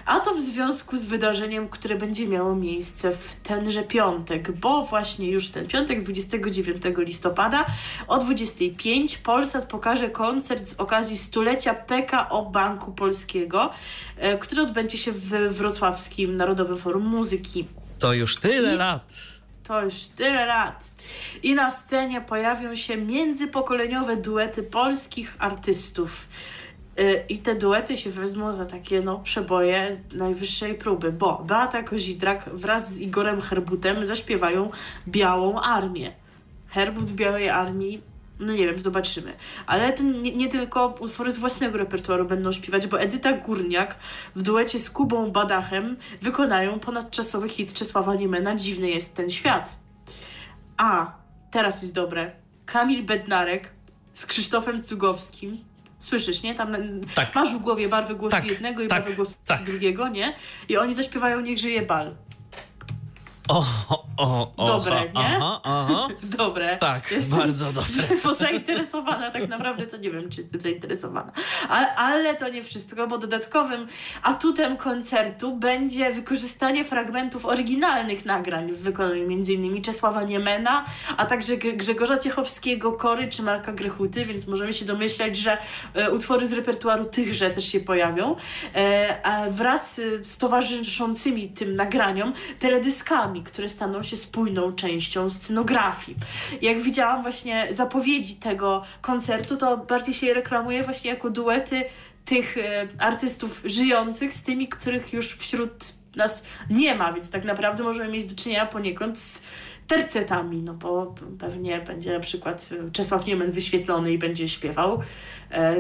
A to w związku z wydarzeniem, które będzie miało miejsce w tenże piątek, bo właśnie już ten piątek, 29 listopada o 25 Polsat pokaże koncert z okazji stulecia PKO Banku Polskiego, e, który odbędzie się w Wrocławskim Narodowym Forum Muzyki. To już tyle lat. To już tyle lat. I na scenie pojawią się międzypokoleniowe duety polskich artystów. Y, I te duety się wezmą za takie no, przeboje najwyższej próby, bo Beata Kozidrak wraz z Igorem Herbutem zaśpiewają Białą Armię. Herbut w Białej Armii, no nie wiem, zobaczymy. Ale to nie, nie tylko utwory z własnego repertuaru będą śpiewać, bo Edyta Górniak w duecie z Kubą Badachem wykonają ponadczasowy hit Czesława Niemena Dziwny jest ten świat. A, teraz jest dobre. Kamil Bednarek z Krzysztofem Cugowskim. Słyszysz, nie? Tam Tak. masz w głowie barwy głosu Tak, jednego i tak, barwy głosu tak. drugiego, nie? I oni zaśpiewają Niech żyje bal. O, o, o, Dobre, nie? Aha, aha. Dobre. Tak, Jestem bardzo dobre. Bo zainteresowana tak naprawdę, to nie wiem, czy jestem zainteresowana. Ale, ale to nie wszystko, bo dodatkowym atutem koncertu będzie wykorzystanie fragmentów oryginalnych nagrań w wykonaniu m.in. Czesława Niemena, a także Grzegorza Ciechowskiego, Kory czy Marka Grechuty, więc możemy się domyślać, że e, utwory z repertuaru tychże też się pojawią. E, a wraz e, z towarzyszącymi tym nagraniom teledyskami, które staną się spójną częścią scenografii. Jak widziałam właśnie zapowiedzi tego koncertu, to bardziej się je reklamuje właśnie jako duety tych e, artystów żyjących z tymi, których już wśród nas nie ma, więc tak naprawdę możemy mieć do czynienia poniekąd z tercetami, no bo pewnie będzie na przykład Czesław Niemen wyświetlony i będzie śpiewał,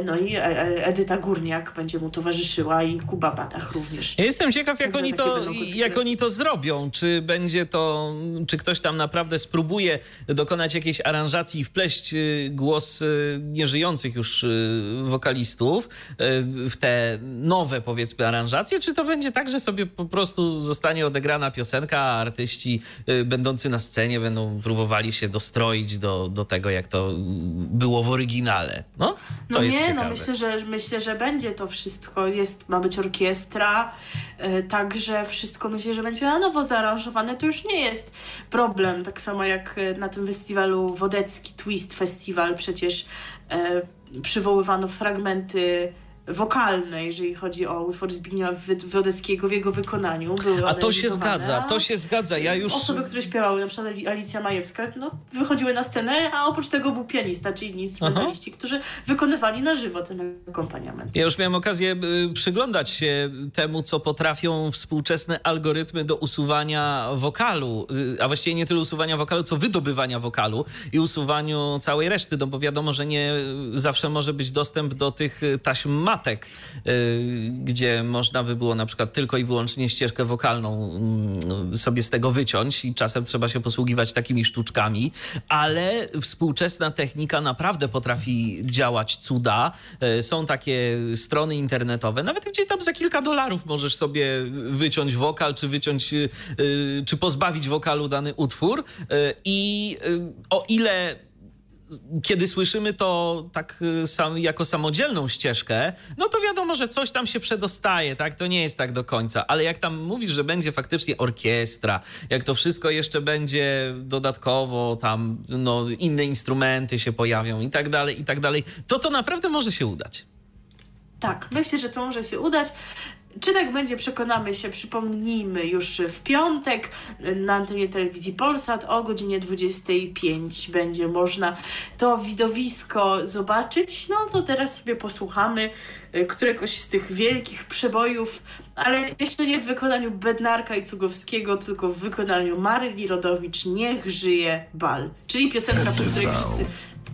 no i e, e, Edyta Górniak będzie mu towarzyszyła i Kuba Badach również. Ja jestem ciekaw, jak Także oni, to, jak oni to zrobią. Czy będzie to, czy ktoś tam naprawdę spróbuje dokonać jakiejś aranżacji i wpleść y, głos y, nieżyjących już y, wokalistów w te nowe, powiedzmy, aranżacje, czy to będzie tak, że sobie po prostu zostanie odegrana piosenka, a artyści będący na scenie będą próbowali się dostroić do, do tego, jak to było w oryginale. No, to No nie, ciekawe. no myślę, że myślę, że będzie to wszystko. Jest, ma być orkiestra, e, także wszystko myślę, że będzie na nowo zaaranżowane. To już nie jest problem. Tak samo jak e, na tym festiwalu Wodecki Twist Festival przecież e, przywoływano fragmenty wokalne, jeżeli chodzi o utwór Zbigniewa Wodeckiego w jego wykonaniu. Były A to się zgadza, to się zgadza. Ja już... Osoby, które śpiewały, na przykład Alicja Majewska, no, wychodziły na scenę, a oprócz tego był pianista, czy inni instrumentaliści, Aha. którzy wykonywali na żywo ten akompaniament. Ja już miałem okazję y, przyglądać się temu, co potrafią współczesne algorytmy do usuwania wokalu, y, a właściwie nie tyle usuwania wokalu, co wydobywania wokalu i usuwaniu całej reszty, no bo wiadomo, że nie zawsze może być dostęp do tych taśm matek, y, gdzie można by było na przykład tylko i wyłącznie ścieżkę wokalną mm, sobie z tego wyciąć i czasem trzeba się posługiwać takimi sztuczkami, ale współczesna technika naprawdę potrafi działać cuda. Y, są takie strony internetowe, nawet gdzie tam za kilka dolarów możesz sobie wyciąć wokal, czy wyciąć, y, czy pozbawić wokalu dany utwór i o ile kiedy słyszymy to tak y, sam, jako samodzielną ścieżkę, no to wiadomo, że coś tam się przedostaje, tak? To nie jest tak do końca. Ale jak tam mówisz, że będzie faktycznie orkiestra, jak to wszystko jeszcze będzie dodatkowo, tam no, inne instrumenty się pojawią i tak dalej, i tak dalej, to to naprawdę może się udać. Tak, myślę, że to może się udać. Czy tak będzie, przekonamy się, przypomnijmy już w piątek na antenie telewizji Polsat o godzinie 25 będzie można to widowisko zobaczyć. No to teraz sobie posłuchamy y, któregoś z tych wielkich przebojów, ale jeszcze nie w wykonaniu Bednarka i Cugowskiego, tylko w wykonaniu Maryli Rodowicz Niech żyje bal. Czyli piosenka, po której wszyscy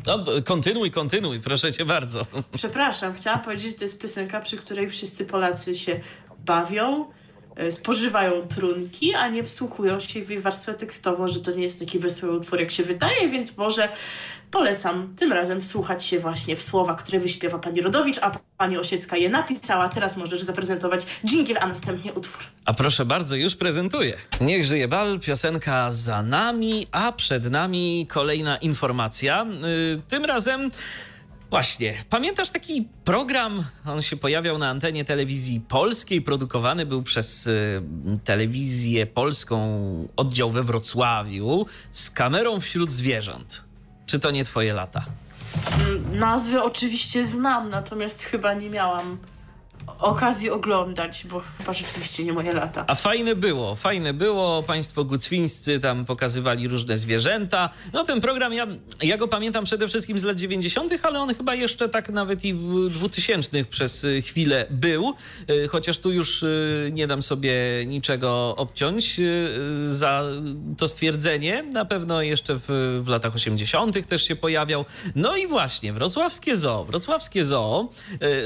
no, kontynuuj, kontynuuj, proszę cię bardzo. Przepraszam, chciałam powiedzieć, że to jest piosenka, przy której wszyscy Polacy się bawią, spożywają trunki, a nie wsłuchują się w jej warstwę tekstową, że to nie jest taki wesoły utwór, jak się wydaje, więc może polecam tym razem wsłuchać się właśnie w słowa, które wyśpiewa pani Rodowicz, a pani Osiecka je napisała. Teraz możesz zaprezentować dżingiel, a następnie utwór. A proszę bardzo, już prezentuję. Niech żyje bal, piosenka za nami, a przed nami kolejna informacja. Yy, tym razem Właśnie, pamiętasz taki program? On się pojawiał na antenie telewizji polskiej, produkowany był przez y, telewizję polską, oddział we Wrocławiu, z kamerą wśród zwierząt. Czy to nie twoje lata? Nazwy oczywiście znam, natomiast chyba nie miałam okazji oglądać, bo chyba rzeczywiście nie moje lata. A fajne było, fajne było. Państwo gucwińscy tam pokazywali różne zwierzęta. No ten program, ja, ja go pamiętam przede wszystkim z lat 90., ale on chyba jeszcze tak nawet i w 2000 przez y, chwilę był. Y, chociaż tu już y, nie dam sobie niczego obciąć za to stwierdzenie. Na pewno jeszcze w, w latach 80. też się pojawiał. No i właśnie, wrocławskie zoo. Wrocławskie zoo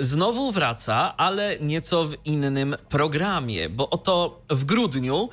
znowu wraca, ale nieco w innym programie, bo oto w grudniu,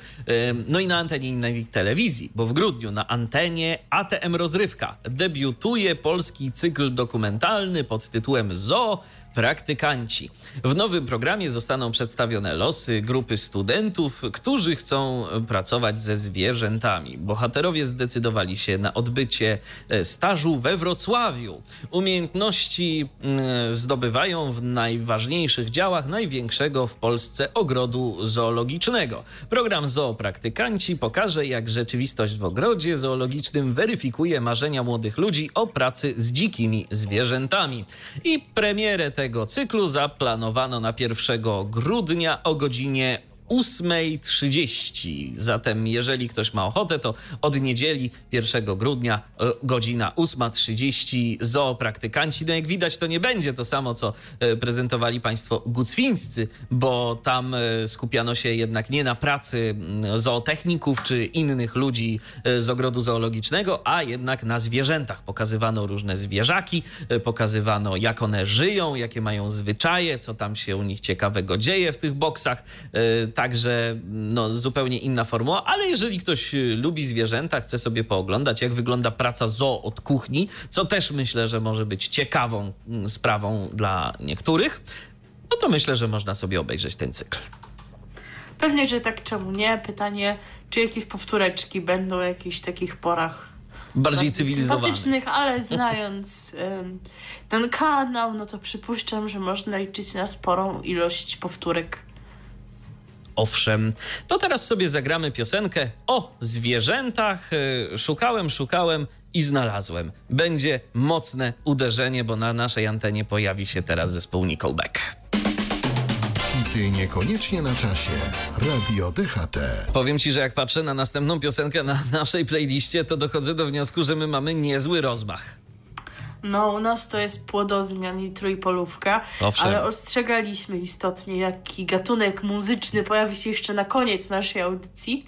no i na antenie innej telewizji, bo w grudniu na antenie ATM Rozrywka debiutuje polski cykl dokumentalny pod tytułem Zoo praktykanci. W nowym programie zostaną przedstawione losy grupy studentów, którzy chcą pracować ze zwierzętami. Bohaterowie zdecydowali się na odbycie e, stażu we Wrocławiu. Umiejętności mm, zdobywają w najważniejszych działach największego w Polsce ogrodu zoologicznego. Program Zoopraktykanci pokaże, jak rzeczywistość w ogrodzie zoologicznym weryfikuje marzenia młodych ludzi o pracy z dzikimi zwierzętami. I premierę tego tego cyklu zaplanowano na 1 grudnia o godzinie 8.30. Zatem, jeżeli ktoś ma ochotę, to od niedzieli 1 grudnia e, godzina 8.30 zoopraktykanci. No jak widać, to nie będzie to samo, co e, prezentowali Państwo gucwińscy, bo tam e, skupiano się jednak nie na pracy mm, zootechników czy innych ludzi z ogrodu zoologicznego, a jednak na zwierzętach. Pokazywano różne zwierzaki, pokazywano jak one żyją, jakie mają zwyczaje, co tam się u nich ciekawego dzieje w tych boksach Także no, zupełnie inna formuła, ale jeżeli ktoś y, lubi zwierzęta, chce sobie pooglądać, jak wygląda praca zoo od kuchni, co też myślę, że może być ciekawą mm, sprawą dla niektórych, no to myślę, że można sobie obejrzeć ten cykl. Pewnie, że tak, czemu nie? Pytanie, czy jakieś powtóreczki będą w jakichś takich porach bardziej cywilizowanych. ale znając um, ten kanał, no to przypuszczam, że można liczyć na sporą ilość powtórek owszem. To teraz sobie zagramy piosenkę o zwierzętach. E, szukałem, szukałem i znalazłem. Będzie mocne uderzenie, bo na naszej antenie pojawi się teraz zespół Nickelback. i niekoniecznie na czasie. Radio DHT. Powiem ci, że jak patrzę na następną piosenkę na naszej playliście, to dochodzę do wniosku, że my mamy niezły rozmach. No, u nas to jest płodozmian i trójpolówka, Owszem. ale ostrzegaliśmy istotnie, jaki gatunek muzyczny pojawi się jeszcze na koniec naszej audycji.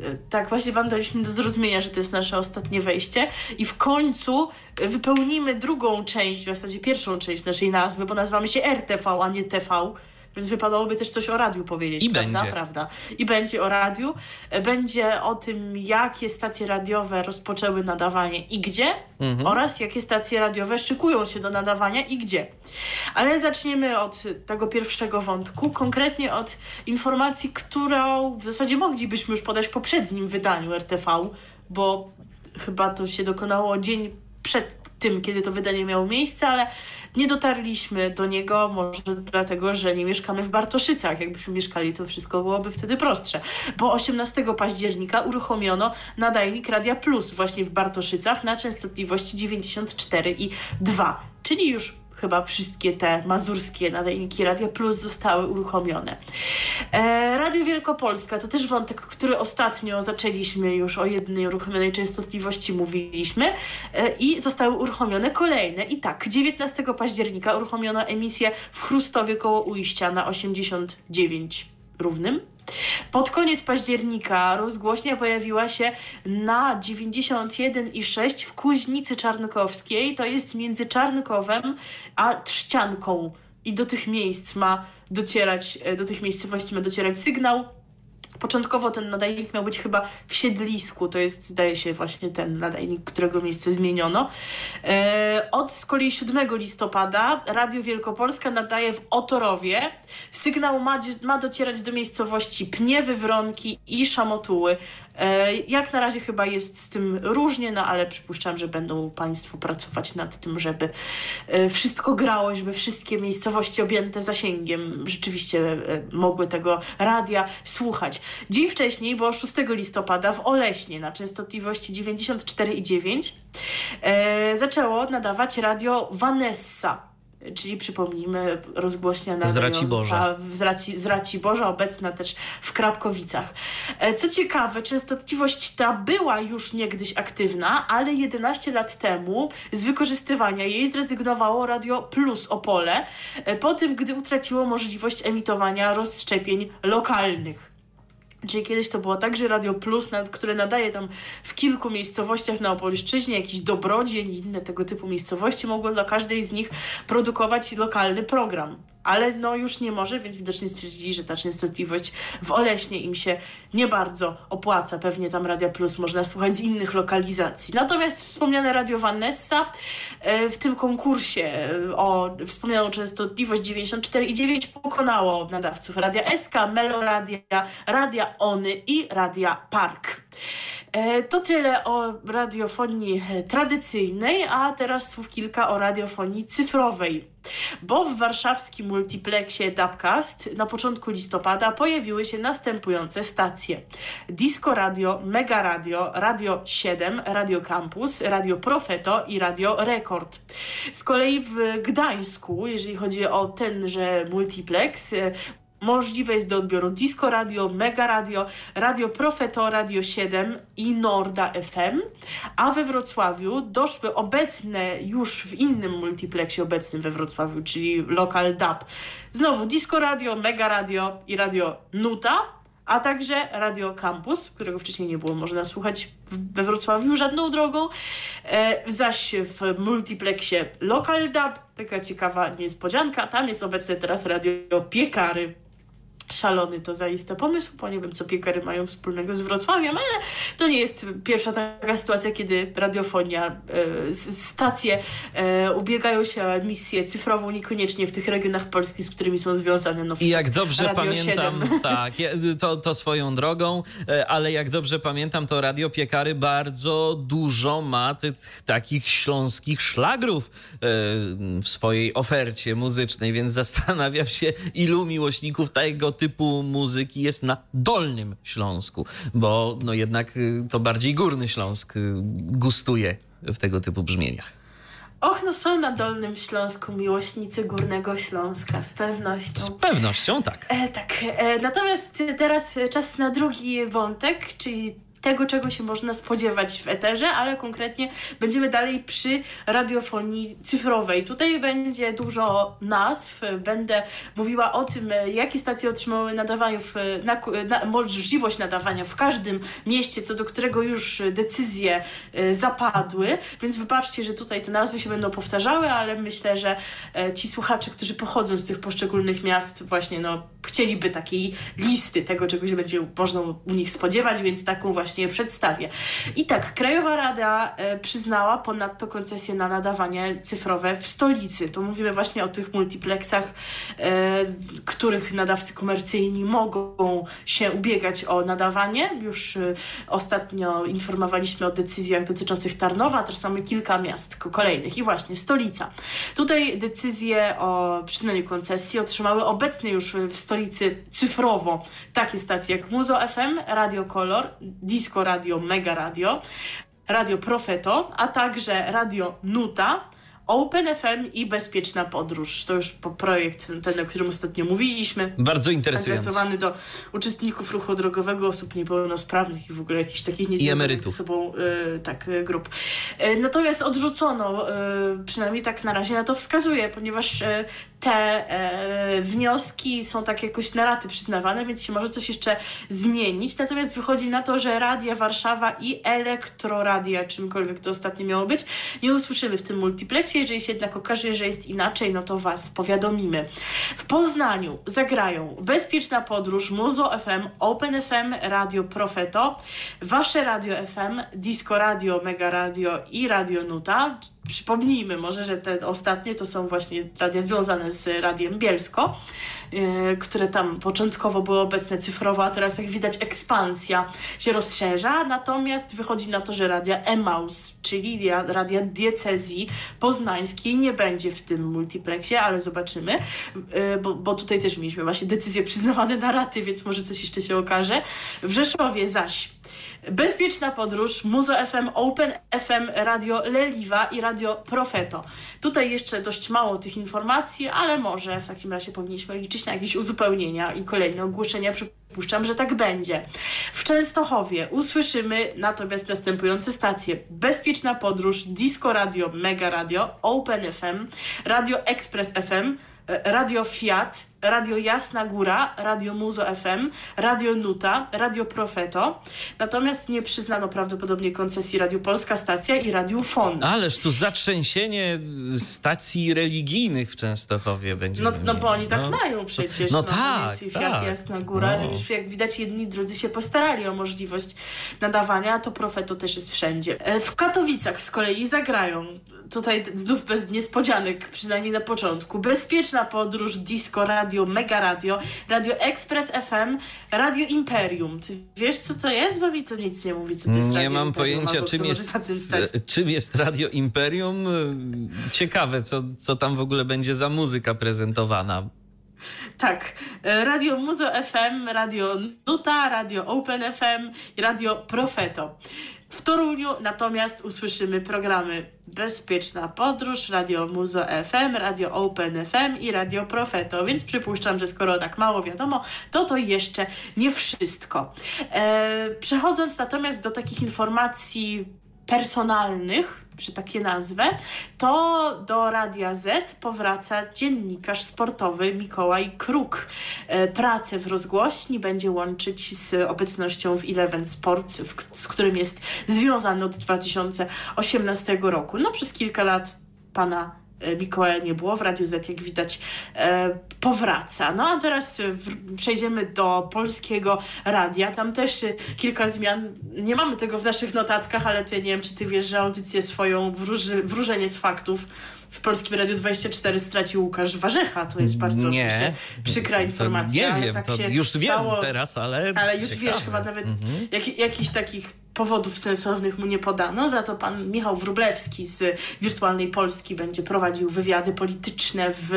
E, Tak, właśnie wam daliśmy do zrozumienia, że to jest nasze ostatnie wejście i w końcu e, wypełnimy drugą część, w zasadzie pierwszą część naszej nazwy, bo nazywamy się RTV, a nie TV. Więc wypadałoby też coś o radiu powiedzieć, I prawda? będzie. Prawda. I będzie o radiu. E, Będzie o tym, jakie stacje radiowe rozpoczęły nadawanie i gdzie, oraz jakie stacje radiowe szykują się do nadawania i gdzie. Ale zaczniemy od tego pierwszego wątku, konkretnie od informacji, którą w zasadzie moglibyśmy już podać w poprzednim wydaniu RTV, bo chyba to się dokonało dzień przed tym, kiedy to wydanie miało miejsce, ale nie dotarliśmy do niego, może dlatego, że nie mieszkamy w Bartoszycach. Jakbyśmy mieszkali, to wszystko byłoby wtedy prostsze. Bo 18 października uruchomiono nadajnik Radia Plus właśnie w Bartoszycach na częstotliwości 94 i 2, czyli już chyba wszystkie te mazurskie nadajniki Radia Plus zostały uruchomione. E, Radio Wielkopolska to też wątek, który ostatnio zaczęliśmy już o jednej uruchomionej częstotliwości mówiliśmy e, i zostały uruchomione kolejne. I tak, 19 października uruchomiono emisję w Chrustowie koło Ujścia na 89 równym. Pod koniec października rozgłośnia pojawiła się na 91,6 w Kuźnicy Czarnkowskiej, to jest między Czarnkowem a Trzcianką. I do tych miejsc ma docierać, e, do tych miejscowości ma docierać sygnał. Początkowo ten nadajnik miał być chyba w Siedlisku, to jest zdaje się właśnie ten nadajnik, którego miejsce zmieniono. E, od z kolei 7 listopada Radio Wielkopolska nadaje w Otorowie. Sygnał ma, ma docierać do miejscowości Pniewy, Wronki i Szamotuły. E, jak na razie chyba jest z tym różnie, no ale przypuszczam, że będą Państwo pracować nad tym, żeby e, wszystko grało, żeby wszystkie miejscowości objęte zasięgiem rzeczywiście e, mogły tego radia słuchać. Dzień wcześniej, bo 6 listopada w Oleśnie na częstotliwości 94,9 e, zaczęło nadawać radio Vanessa. Czyli przypomnijmy, rozgłośnia Z Raciborza. w- z, Raci, z Raciborza, obecna też w Krapkowicach. E, Co ciekawe, częstotliwość ta była już niegdyś aktywna, ale 11 lat temu z wykorzystywania jej zrezygnowało Radio Plus Opole, e, po tym, gdy utraciło możliwość emitowania rozszczepień lokalnych. Czyli kiedyś to było tak, że Radio Plus, które nadaje tam w kilku miejscowościach na Opolszczyźnie, jakiś Dobrodzień i inne tego typu miejscowości, mogło dla każdej z nich produkować lokalny program. Ale no już nie może, więc widocznie stwierdzili, że ta częstotliwość w Oleśnie im się nie bardzo opłaca. Pewnie tam Radia Plus można słuchać z innych lokalizacji. Natomiast wspomniane Radio Vanessa e, w tym konkursie e, o wspomnianą częstotliwość 94,9 pokonało nadawców Radia SK, Meloradia, Radia Ony i Radia Park. E, To tyle o radiofonii e, tradycyjnej, a teraz słów kilka o radiofonii cyfrowej. Bo w warszawskim multiplexie Dubcast na początku listopada pojawiły się następujące stacje. Disco Radio, Mega Radio, Radio 7, Radio Campus, Radio Profeto i Radio Rekord. Z kolei w Gdańsku, jeżeli chodzi o tenże multiplex, e, Możliwe jest do odbioru Disco Radio, Mega Radio, Radio Profeto, Radio 7 i Norda FM, a we Wrocławiu doszły obecne już w innym multiplexie obecnym we Wrocławiu, czyli Local Dub. Znowu Disco Radio, Mega Radio i Radio Nuta, a także Radio Campus, którego wcześniej nie było można słuchać we Wrocławiu żadną drogą, e, zaś w multiplexie Local Dub, taka ciekawa niespodzianka, tam jest obecne teraz Radio Piekary. Szalony to zaiste pomysł, bo nie wiem, co piekary mają wspólnego z Wrocławiem, ale to nie jest pierwsza taka sytuacja, kiedy radiofonia, e, stacje e, ubiegają się o emisję cyfrową, niekoniecznie w tych regionach Polski, z którymi są związane. No, I jak dobrze Radio pamiętam, 7. tak, to, to swoją drogą, e, ale jak dobrze pamiętam, to Radio Piekary bardzo dużo ma tych takich śląskich szlagrów w swojej ofercie muzycznej, więc zastanawiam się, ilu miłośników tego typu muzyki jest na Dolnym Śląsku, bo no jednak y, to bardziej Górny Śląsk y, gustuje w tego typu brzmieniach. Och, no są na Dolnym Śląsku miłośnicy Górnego Śląska, z pewnością. Z pewnością tak. E, tak. E, natomiast teraz czas na drugi wątek, czyli tego, czego się można spodziewać w eterze, ale konkretnie będziemy dalej przy radiofonii cyfrowej. Tutaj będzie dużo nazw, będę mówiła o tym, jakie stacje otrzymały nadawanie w, na, na, możliwość nadawania w każdym mieście, co do którego już decyzje y, zapadły, więc wybaczcie, że tutaj te nazwy się będą powtarzały, ale myślę, że e, ci słuchacze, którzy pochodzą z tych poszczególnych miast właśnie no, chcieliby takiej listy tego, czego się będzie można u nich spodziewać, więc taką właśnie właśnie przedstawię. I tak, Krajowa Rada e, przyznała ponadto koncesję na nadawanie cyfrowe w stolicy. Tu mówimy właśnie o tych multiplexach, e, których nadawcy komercyjni mogą się ubiegać o nadawanie. Już e, ostatnio informowaliśmy o decyzjach dotyczących Tarnowa, teraz mamy kilka miast kolejnych i właśnie stolica. Tutaj decyzję o przyznaniu koncesji otrzymały obecnie już w stolicy cyfrowo takie stacje jak Muzo FM, Radio Color, Disco Radio, Mega Radio, Radio Profeto, a także Radio Nuta, Open FM i Bezpieczna Podróż. To już projekt ten, o którym ostatnio mówiliśmy. Bardzo interesujący. Adresowany do uczestników ruchu drogowego, osób niepełnosprawnych i w ogóle jakichś takich niezwiązanych ze sobą y, tak, y, grup. Y, natomiast odrzucono, przynajmniej tak na razie na to wskazuje, ponieważ te wnioski są tak jakoś na raty przyznawane, więc się może coś jeszcze zmienić. Natomiast wychodzi na to, że Radia Warszawa i Elektroradia, czymkolwiek to ostatnio miało być, nie usłyszymy w tym multiplexie jeżeli się jednak okaże, że jest inaczej, no to Was powiadomimy. W Poznaniu zagrają Bezpieczna Podróż, Muzo FM, Open FM, Radio Profeto, Wasze Radio FM, Disco Radio, Mega Radio i Radio Nuta. Przypomnijmy może, że te ostatnie to są właśnie radia związane z Radiem Bielsko. E, które tam początkowo były obecne cyfrowo, a teraz jak widać ekspansja się rozszerza, natomiast wychodzi na to, że radia Emaus, czyli radia diecezji poznańskiej nie będzie w tym multiplexie, ale zobaczymy, e, bo, bo tutaj też mieliśmy właśnie decyzje przyznawane na raty, więc może coś jeszcze się okaże. W Rzeszowie zaś Bezpieczna podróż, Muzo FM, Open FM, Radio Leliwa i Radio Profeto. Tutaj jeszcze dość mało tych informacji, ale może w takim razie powinniśmy liczyć na jakieś uzupełnienia i kolejne ogłoszenia. Przypuszczam, że tak będzie. W Częstochowie usłyszymy natomiast następujące stacje. Bezpieczna podróż, Disco Radio, Mega Radio, Open FM, Radio Express FM, Radio Fiat, Radio Jasna Góra, Radio Muzo FM, Radio Nuta, Radio Profeto. Natomiast nie przyznano prawdopodobnie koncesji Radio Polska Stacja i Radio Fon. Ależ tu zatrzęsienie stacji religijnych w Częstochowie będzie. No, no bo oni tak no. mają przecież. No, no tak, Fiat tak. Jasna Góra. No. Jak widać jedni drudzy się postarali o możliwość nadawania, a to Profeto też jest wszędzie. E, w Katowicach z kolei zagrają tutaj znów bez niespodzianek, przynajmniej na początku. Bezpieczna podróż, disco, radio, mega radio, radio Express FM, radio Imperium. Ty wiesz, co to jest? Bo mi to nic nie mówi, co to jest Nie radio mam Imperium, pojęcia, czym jest, czym jest radio Imperium. Ciekawe, co, co tam w ogóle będzie za muzyka prezentowana. Tak, Radio Muzo FM, Radio Nuta, Radio Open FM i Radio Profeto. W Toruniu natomiast usłyszymy programy Bezpieczna Podróż, Radio Muzo FM, Radio Open FM i Radio Profeto, więc przypuszczam, że skoro tak mało wiadomo, to to jeszcze nie wszystko. E, przechodząc natomiast do takich informacji personalnych, czy takie nazwę, to do Radia Z powraca dziennikarz sportowy Mikołaj Kruk. E, pracę w rozgłośni będzie łączyć z obecnością w Eleven Sports, z którym jest związany od 2018 roku. No przez kilka lat pana Mikołaja nie było, w Radiu Z jak widać e, powraca. No a teraz przejdziemy do polskiego radia, tam też kilka zmian, nie mamy tego w naszych notatkach, ale ty nie wiem, czy ty wiesz, że audycję swoją wróży, wróżenie z faktów w Polskim Radiu 24 stracił Łukasz Warzecha. To jest bardzo nie, przykra informacja. nie wiem, tak już stało, wiem teraz, ale Ale już ciekawe. wiesz, chyba nawet mhm. jak, jakichś takich powodów sensownych mu nie podano. Za to pan Michał Wrublewski z Wirtualnej Polski będzie prowadził wywiady polityczne w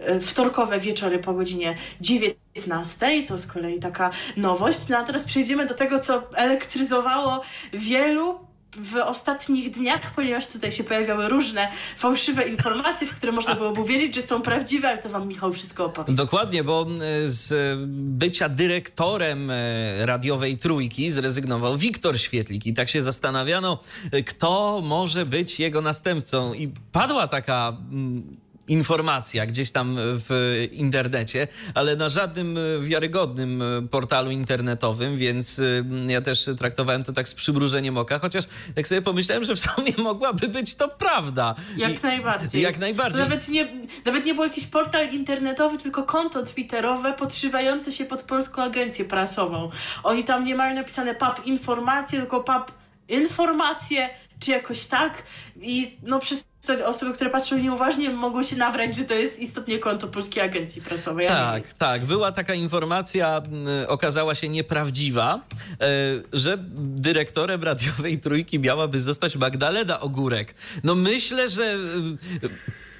e, wtorkowe wieczory po godzinie 19. To z kolei taka nowość. No a teraz przejdziemy do tego, co elektryzowało wielu w ostatnich dniach, ponieważ tutaj się pojawiały różne fałszywe informacje, w które można było uwierzyć, że są prawdziwe, ale to wam Michał wszystko opowie. Dokładnie, bo e, z bycia dyrektorem e, radiowej trójki zrezygnował Wiktor Świetlik i tak się zastanawiano, e, kto może być jego następcą. I padła taka mm, informacja gdzieś tam w internecie, ale na żadnym wiarygodnym portalu internetowym, więc ja też traktowałem to tak z przymrużeniem oka, chociaż tak sobie pomyślałem, że w sumie mogłaby być to prawda. Jak I, najbardziej. Jak najbardziej. Nawet nie, nawet nie był jakiś portal internetowy, tylko konto twitterowe podszywające się pod Polską Agencję Prasową. Oni tam nie mają napisane pap informacje, tylko pap informacje, czy jakoś tak. I no przez te osoby, które patrzą nieuważnie, mogą się nabrać, że to jest istotnie konto Polskiej Agencji Prasowej. Tak, tak. Była taka informacja, okazała się nieprawdziwa, e, że dyrektorem radiowej trójki miałaby zostać Magdalena Ogórek. No myślę, że e,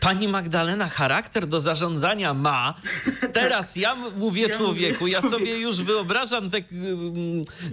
Pani Magdalena charakter do zarządzania ma. Teraz ja mówię ja człowieku, mówię, ja sobie już wyobrażam te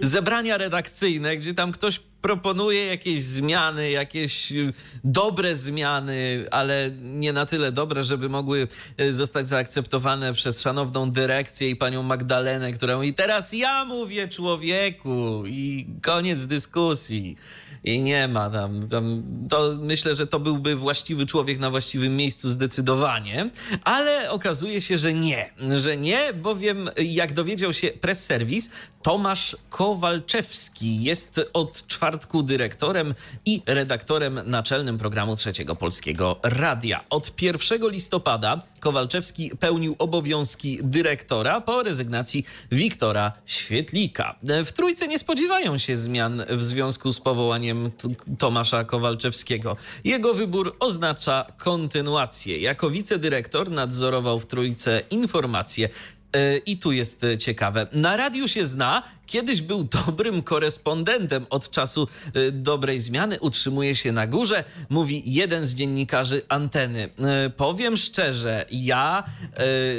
zebrania redakcyjne, gdzie tam ktoś proponuje jakieś zmiany, jakieś y, dobre zmiany, ale nie na tyle dobre, żeby mogły y, zostać zaakceptowane przez szanowną dyrekcję i panią Magdalenę, którą i teraz ja mówię człowieku i koniec dyskusji. I nie ma tam, tam, to myślę, że to byłby właściwy człowiek na właściwym miejscu zdecydowanie, ale okazuje się, że nie, że nie, bowiem jak dowiedział się press service, Tomasz Kowalczewski jest od czwartku dyrektorem i redaktorem naczelnym programu Trzeciego Polskiego Radia. Od 1 listopada Kowalczewski pełnił obowiązki dyrektora po rezygnacji Wiktora Świetlika. W Trójce nie spodziewają się zmian w związku z powołaniem Tomasza Kowalczewskiego. Jego wybór oznacza kontynuację. Jako wicedyrektor nadzorował w Trójce informacje e, i tu jest ciekawe. Na radiu się zna, Kiedyś był dobrym korespondentem od czasu y, dobrej zmiany, utrzymuje się na górze, mówi jeden z dziennikarzy anteny. Y, powiem szczerze, ja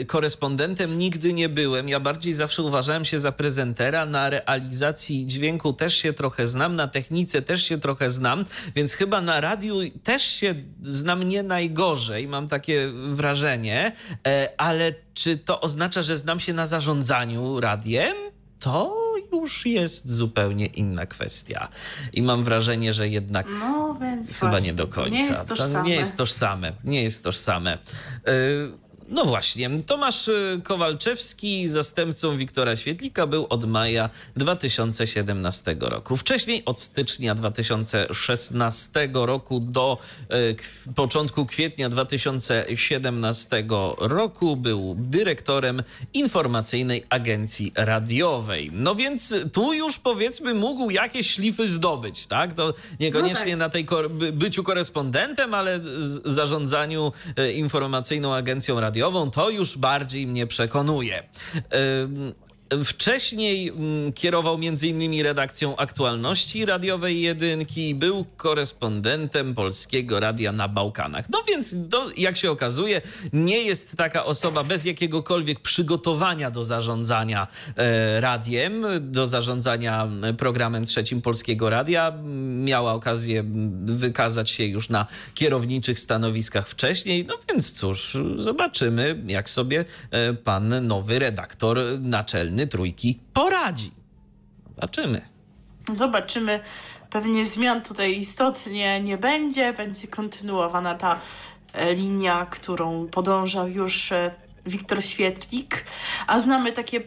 y, korespondentem nigdy nie byłem. Ja bardziej zawsze uważałem się za prezentera. Na realizacji dźwięku też się trochę znam, na technice też się trochę znam, więc chyba na radiu też się znam nie najgorzej, mam takie wrażenie, ale czy to oznacza, że znam się na zarządzaniu radiem? To już jest zupełnie inna kwestia. I mam wrażenie, że jednak no, chyba właśnie, nie do końca. Nie jest tożsame. To nie jest tożsame. Nie jest tożsame. Yy, no właśnie, Tomasz y, Kowalczewski, zastępcą Wiktora Świetlika, był od maja 2017 roku. Wcześniej od stycznia 2016 roku do y, początku kwietnia 2017 roku był dyrektorem informacyjnej agencji radiowej. No więc tu już powiedzmy mógł jakieś szlify zdobyć, tak? To niekoniecznie no tak. na tej byciu korespondentem, ale zarządzaniu y, informacyjną agencją radiową radiową, to już bardziej mnie przekonuje. Wcześniej mm, kierował m.in. redakcją aktualności radiowej jedynki, był korespondentem polskiego radia na Bałkanach. No więc, do, jak się okazuje, nie jest taka osoba bez jakiegokolwiek przygotowania do zarządzania e, radiem, do zarządzania programem trzecim polskiego radia. Miała okazję wykazać się już na kierowniczych stanowiskach wcześniej. No więc cóż, zobaczymy, jak sobie e, pan nowy redaktor naczelny trójki poradzi. Zobaczymy. Zobaczymy. Pewnie zmian tutaj istotnie nie będzie. Będzie kontynuowana ta e, linia, którą podążał już e, Wiktor Świetlik. A znamy takie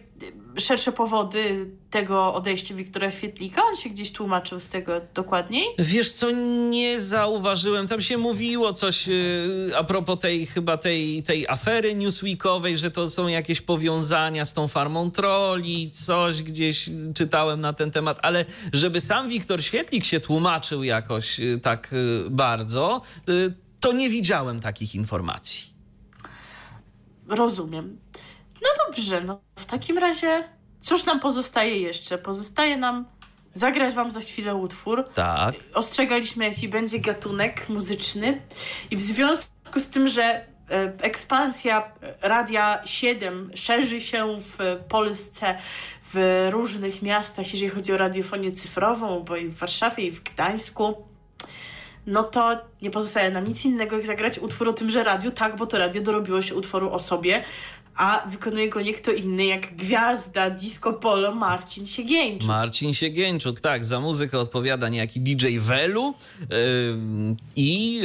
szersze powody tego odejścia Wiktora Świetlika? On się gdzieś tłumaczył z tego dokładniej? Wiesz co, nie zauważyłem. Tam się mówiło coś yy, a propos tej chyba tej, tej afery newsweekowej, że to są jakieś powiązania z tą farmą troli, coś gdzieś czytałem na ten temat, ale żeby sam Wiktor Świetlik się tłumaczył jakoś yy, tak yy, bardzo, y, to nie widziałem takich informacji. Rozumiem. No dobrze, no w takim razie cóż nam pozostaje jeszcze? Pozostaje nam zagrać wam za chwilę utwór. Tak. Ostrzegaliśmy, jaki będzie gatunek muzyczny i w związku z tym, że e, ekspansja Radia 7 szerzy się w Polsce, w różnych miastach, jeżeli chodzi o radiofonię cyfrową, bo i w Warszawie, i w Gdańsku, no to nie pozostaje nam nic innego, jak zagrać utwór o tymże radiu, tak, bo to radio dorobiło się utworu o sobie, a wykonuje go nie kto inny jak gwiazda disco polo Marcin Siegieńczyk. Marcin Siegieńczuk, tak, za muzykę odpowiada niejaki DJ Welu yy, i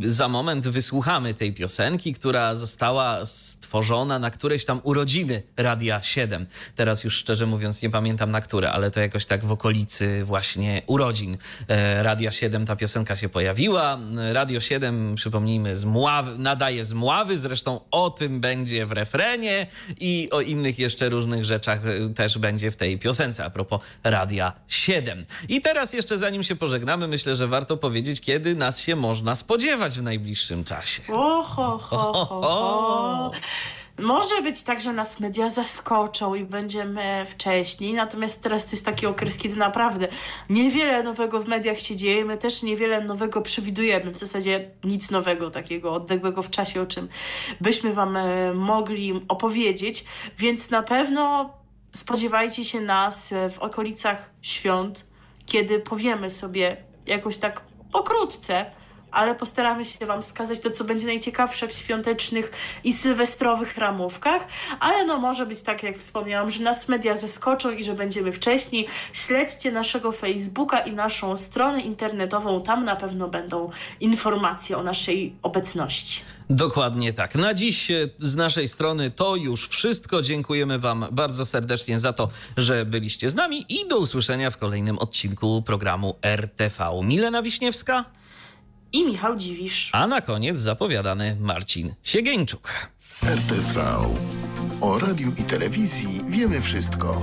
za moment wysłuchamy tej piosenki, która została stworzona na któreś tam urodziny Radia 7. Teraz już szczerze mówiąc nie pamiętam na które, ale to jakoś tak w okolicy właśnie urodzin yy, Radia 7 ta piosenka się pojawiła. Radio 7, przypomnijmy, z Mławy, nadaje z Mławy, zresztą o tym będzie w refrenie i o innych jeszcze różnych rzeczach y, też będzie w tej piosence a propos Radia 7. I teraz jeszcze zanim się pożegnamy, myślę, że warto powiedzieć, kiedy nas się można spodziewać w najbliższym czasie. O, ho, ho, ho, ho. Może być tak, że nas media zaskoczą i będziemy wcześniej, natomiast teraz to jest taki okres, kiedy naprawdę niewiele nowego w mediach się dzieje, my też niewiele nowego przewidujemy, w zasadzie nic nowego takiego odległego w czasie, o czym byśmy Wam e, mogli opowiedzieć, więc na pewno spodziewajcie się nas e, w okolicach świąt, kiedy powiemy sobie jakoś tak pokrótce, ale postaramy się Wam wskazać to, co będzie najciekawsze w świątecznych i sylwestrowych ramówkach, ale no może być tak, jak wspomniałam, że nas media zaskoczą i że będziemy wcześniej. Śledźcie naszego Facebooka i naszą stronę internetową, tam na pewno będą informacje o naszej obecności. Dokładnie tak. Na dziś e, z naszej strony to już wszystko. Dziękujemy Wam bardzo serdecznie za to, że byliście z nami i do usłyszenia w kolejnym odcinku programu RTV. Milena Wiśniewska i Michał Dziwisz. A na koniec zapowiadany Marcin Siegieńczuk. RTV. O radiu i telewizji wiemy wszystko.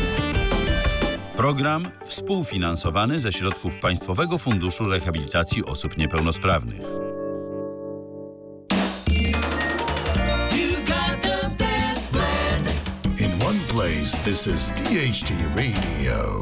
Program współfinansowany ze środków Państwowego Funduszu Rehabilitacji Osób Niepełnosprawnych. This is DHT Radio.